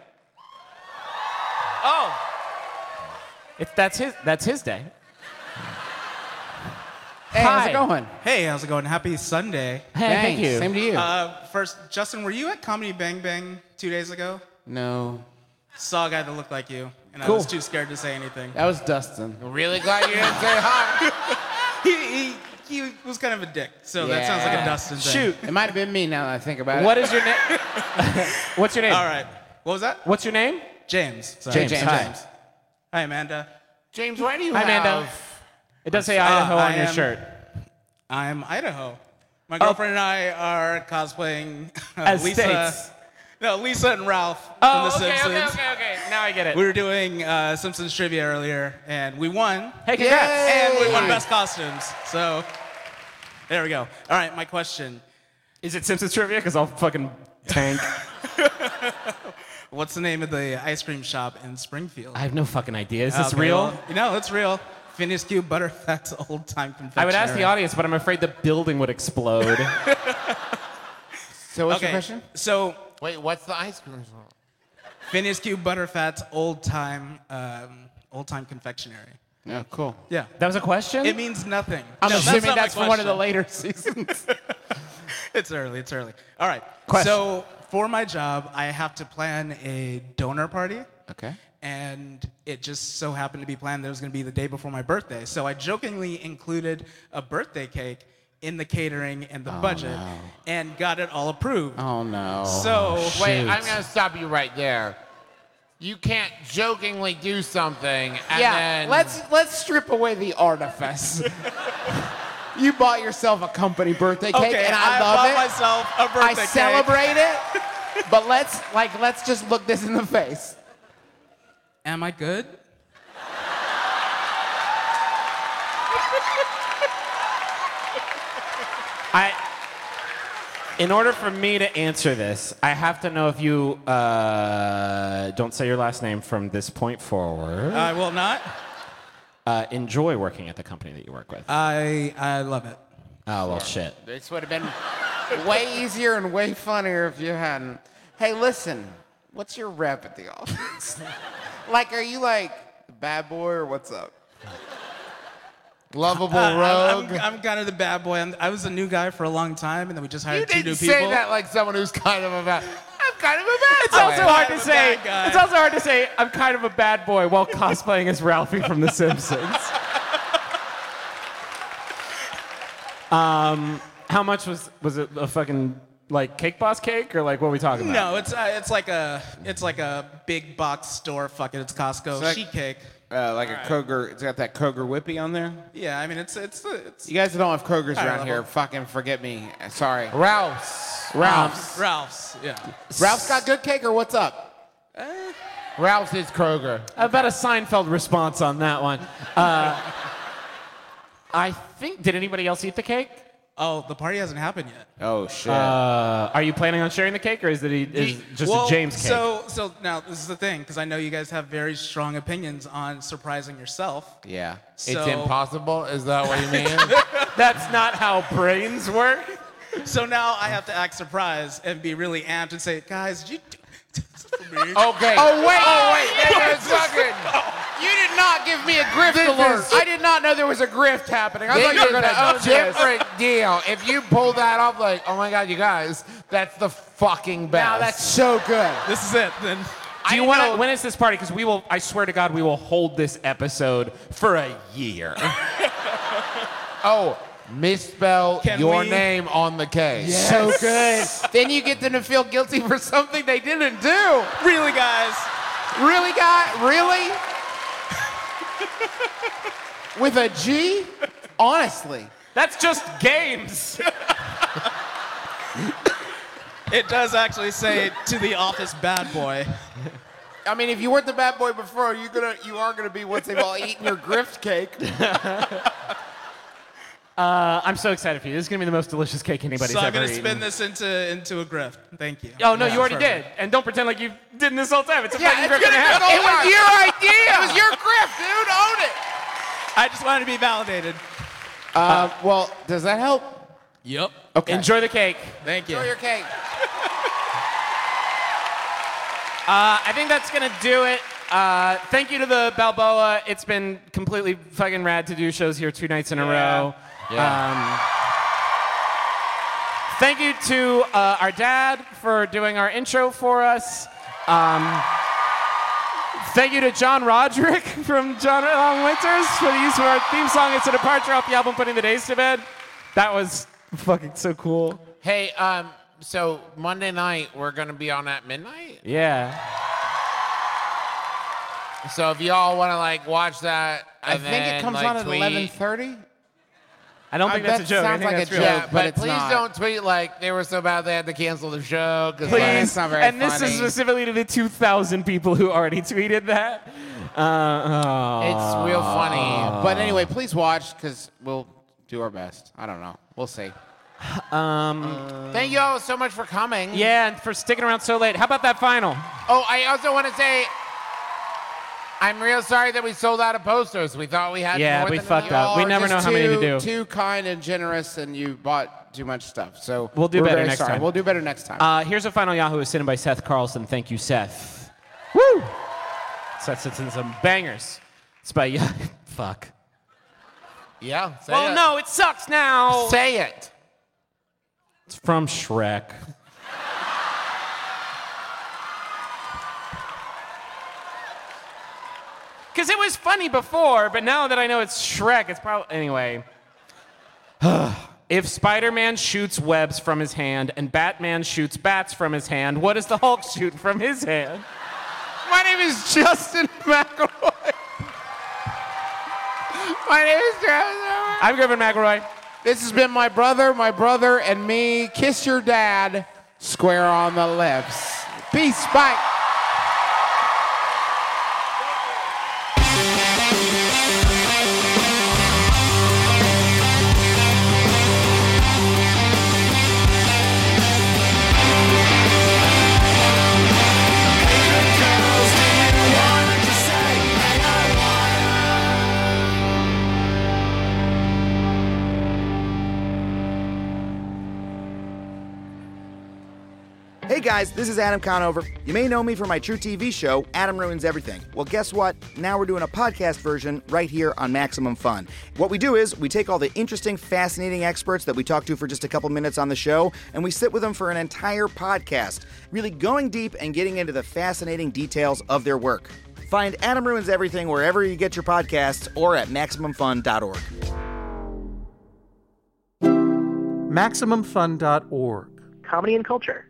Oh, it's that's his that's his day. Hey, how's it going? Hey, how's it going? Happy Sunday. Hey, thank Thanks, you. Same to you. Uh, first, Justin, were you at Comedy Bang Bang two days ago? no. Saw a guy that looked like you, and I Cool. was too scared to say anything. That was Dustin. Really glad you didn't say hi. He, he, he was kind of a dick, so that sounds like a Yeah. Dustin thing. Shoot. It might have been me now that I think about it. What is your name? What's your name? All right. What was that? What's your name? James. Sorry. James. James. Hi. James. Hi, Amanda. James, why do you Hi, have... Amanda. It does say Uh, Idaho I on your am- shirt. I'm Idaho. My girlfriend and I are cosplaying uh, As Lisa. states. No, Lisa and Ralph Oh, from The okay, Simpsons. okay, okay, okay. Now I get it. We were doing uh, Simpsons trivia earlier, and we won. hey, congrats. And we won best costumes. So there we go. All right, my question. Is it Simpsons trivia? Because I'll fucking tank. What's the name of the ice cream shop in Springfield? I have no fucking idea. Is this Okay, real? well, no, it's real. Phineas Q. Butterfat's old time confectionery. I would ask the audience, but I'm afraid the building would explode. So what's Okay, your question? so Wait, what's the ice cream shop? Phineas Q. Butterfat's old time, um, old time confectionery. Yeah, cool. Yeah. that was a question? It means nothing. I'm No, assuming not my that's from one of the later seasons. It's early. It's early. All right. Question. So for my job, I have to plan a donor party. okay. And it just so happened to be planned that it was going to be the day before my birthday. So I jokingly included a birthday cake in the catering and the oh, budget and got it all approved. Oh no. So oh, Wait, I'm going to stop you right there. You can't jokingly do something and yeah, then... let's let's strip away the artifice. you bought yourself a company birthday cake, okay, and I, I love bought it. myself a I birthday cake. I celebrate it. But let's like let's just look this in the face. Am I good? I, in order for me to answer this, I have to know if you uh, don't say your last name from this point forward. I will not. Uh, enjoy working at the company that you work with. I I love it. oh well, shit. This would have been way easier and way funnier if you hadn't. Hey, listen, what's your rep at the office? like, are you like the bad boy or what's up? Lovable Uh, I'm- rogue. I'm, I'm kind of the bad boy. I'm, I was a new guy for a long time, and then we just hired you two didn't new say that like someone who's kind of a bad. I'm kind of a bad It's boy. also hard to I'm a say. bad guy. It's also hard to say I'm kind of a bad boy while cosplaying as Ralphie from The Simpsons. um, how much was was it a fucking like cake boss cake or like what are we talking about? No, it's uh, it's like a it's like a big box store. Fuck it, it's Costco. It's like- sheet cake. Uh, like a Kroger. It's got that Kroger Whippy on there. Yeah, I mean it's it's it's. You guys that don't have Krogers High around level. here, fucking forget me. Uh, Sorry. Ralph's. Ralph's. Ralph's. Yeah. Ralph's got good cake or what's up? Ralph's is Kroger. About a Seinfeld response on that one. Uh, I think. Did anybody else eat the cake? Oh, the party hasn't happened yet. Oh shit. Uh, are you planning on sharing the cake, or is it is just well, a James cake? So so now this is the thing because I know you guys have very strong opinions on surprising yourself. yeah. So, It's impossible. Is that what you mean? That's not how brains work. So now I have to act surprised and be really amped and say, guys, did you do this for me? Oh, okay. Oh wait. Oh wait. There's fucking. You did not give me a grift This alert. is- I did not know there was a grift happening. I thought you were gonna a own this. different deal. If you pull that off, like, oh my god, you guys, that's the fucking best. Now that's so good. This is it. Then Do you want to? When is this party? Because we will. I swear to God, we will hold this episode for a year. Oh, misspell Can your we- name on the cake. So good. then you get them to feel guilty for something they didn't do. really, guys. Really, guy? Really? With a G? Honestly. That's just games. It does actually say to the office bad boy. I mean, if you weren't the bad boy before, you're gonna, you are gonna be once they've all eaten your grift cake. Uh, I'm so excited for you. This is gonna be the most delicious cake anybody's ever. so I'm gonna spin this into into a grift. Thank you. Oh no, Yeah, you already perfect. did, and don't pretend like you didn't this whole time. It's a Yeah, fucking it's grip and a gonna half. be It was your idea. It was your grift, dude. Own it. I just wanted to be validated. Uh, well, does that help? Yep. Okay. Enjoy the cake. Thank you. Enjoy your cake. Uh, I think that's gonna do it. Uh, thank you to the Balboa. It's been completely fucking rad to do shows here two nights in a row. Um, thank you to uh, our dad for doing our intro for us. Um, thank you to John Roderick from John Long Winters for the use of our theme song. It's a departure off the album Putting the Days to Bed. That was fucking so cool. Hey, um, so Monday night we're gonna be on at midnight. Yeah. So if y'all want to like watch that, I and think it comes like, on at tweet- 11:30. I don't I think that's a joke. I sounds think like that's a real. joke. Yeah, but but please not. don't tweet like they were so bad they had to cancel the show. Please. it's not very and this is specifically to the 2,000 people who already tweeted that. Uh, it's real funny. But anyway, please watch because we'll do our best. I don't know. We'll see. Um, Thank you all so much for coming. yeah, and for sticking around so late. How about that final? Oh, I also want to say, I'm real sorry that we sold out of posters. We thought we had Yeah, more we than fucked enough. up. We Y'all are never know just how many to too- do. Too kind and generous, and you bought too much stuff. So We'll do we're better very next sorry. time. We'll do better next time. Uh, here's a final Yahoo is sent by Seth Carlson. Thank you, Seth. Woo! Seth sits in some bangers. It's by Yah- Fuck. Yeah. Say well, it. no, it sucks now. Say it. It's from Shrek. Because it was funny before, but now that I know it's Shrek, it's probably. Anyway. if Spider Man shoots webs from his hand and Batman shoots bats from his hand, what does the Hulk shoot from his hand? My name is Justin McElroy. My name is Travis. I'm Griffin McElroy. This has been my brother, my brother, and me. Kiss your dad. Square on the lips. Peace. Bye. Hey guys, this is Adam Conover. You may know me from my truTV show, Adam Ruins Everything. Well, guess what? Now we're doing a podcast version right here on Maximum Fun. What we do is we take all the interesting, fascinating experts that we talk to for just a couple minutes on the show, and we sit with them for an entire podcast, really going deep and getting into the fascinating details of their work. Find Adam Ruins Everything wherever you get your podcasts or at MaximumFun.org. MaximumFun.org. Comedy and culture.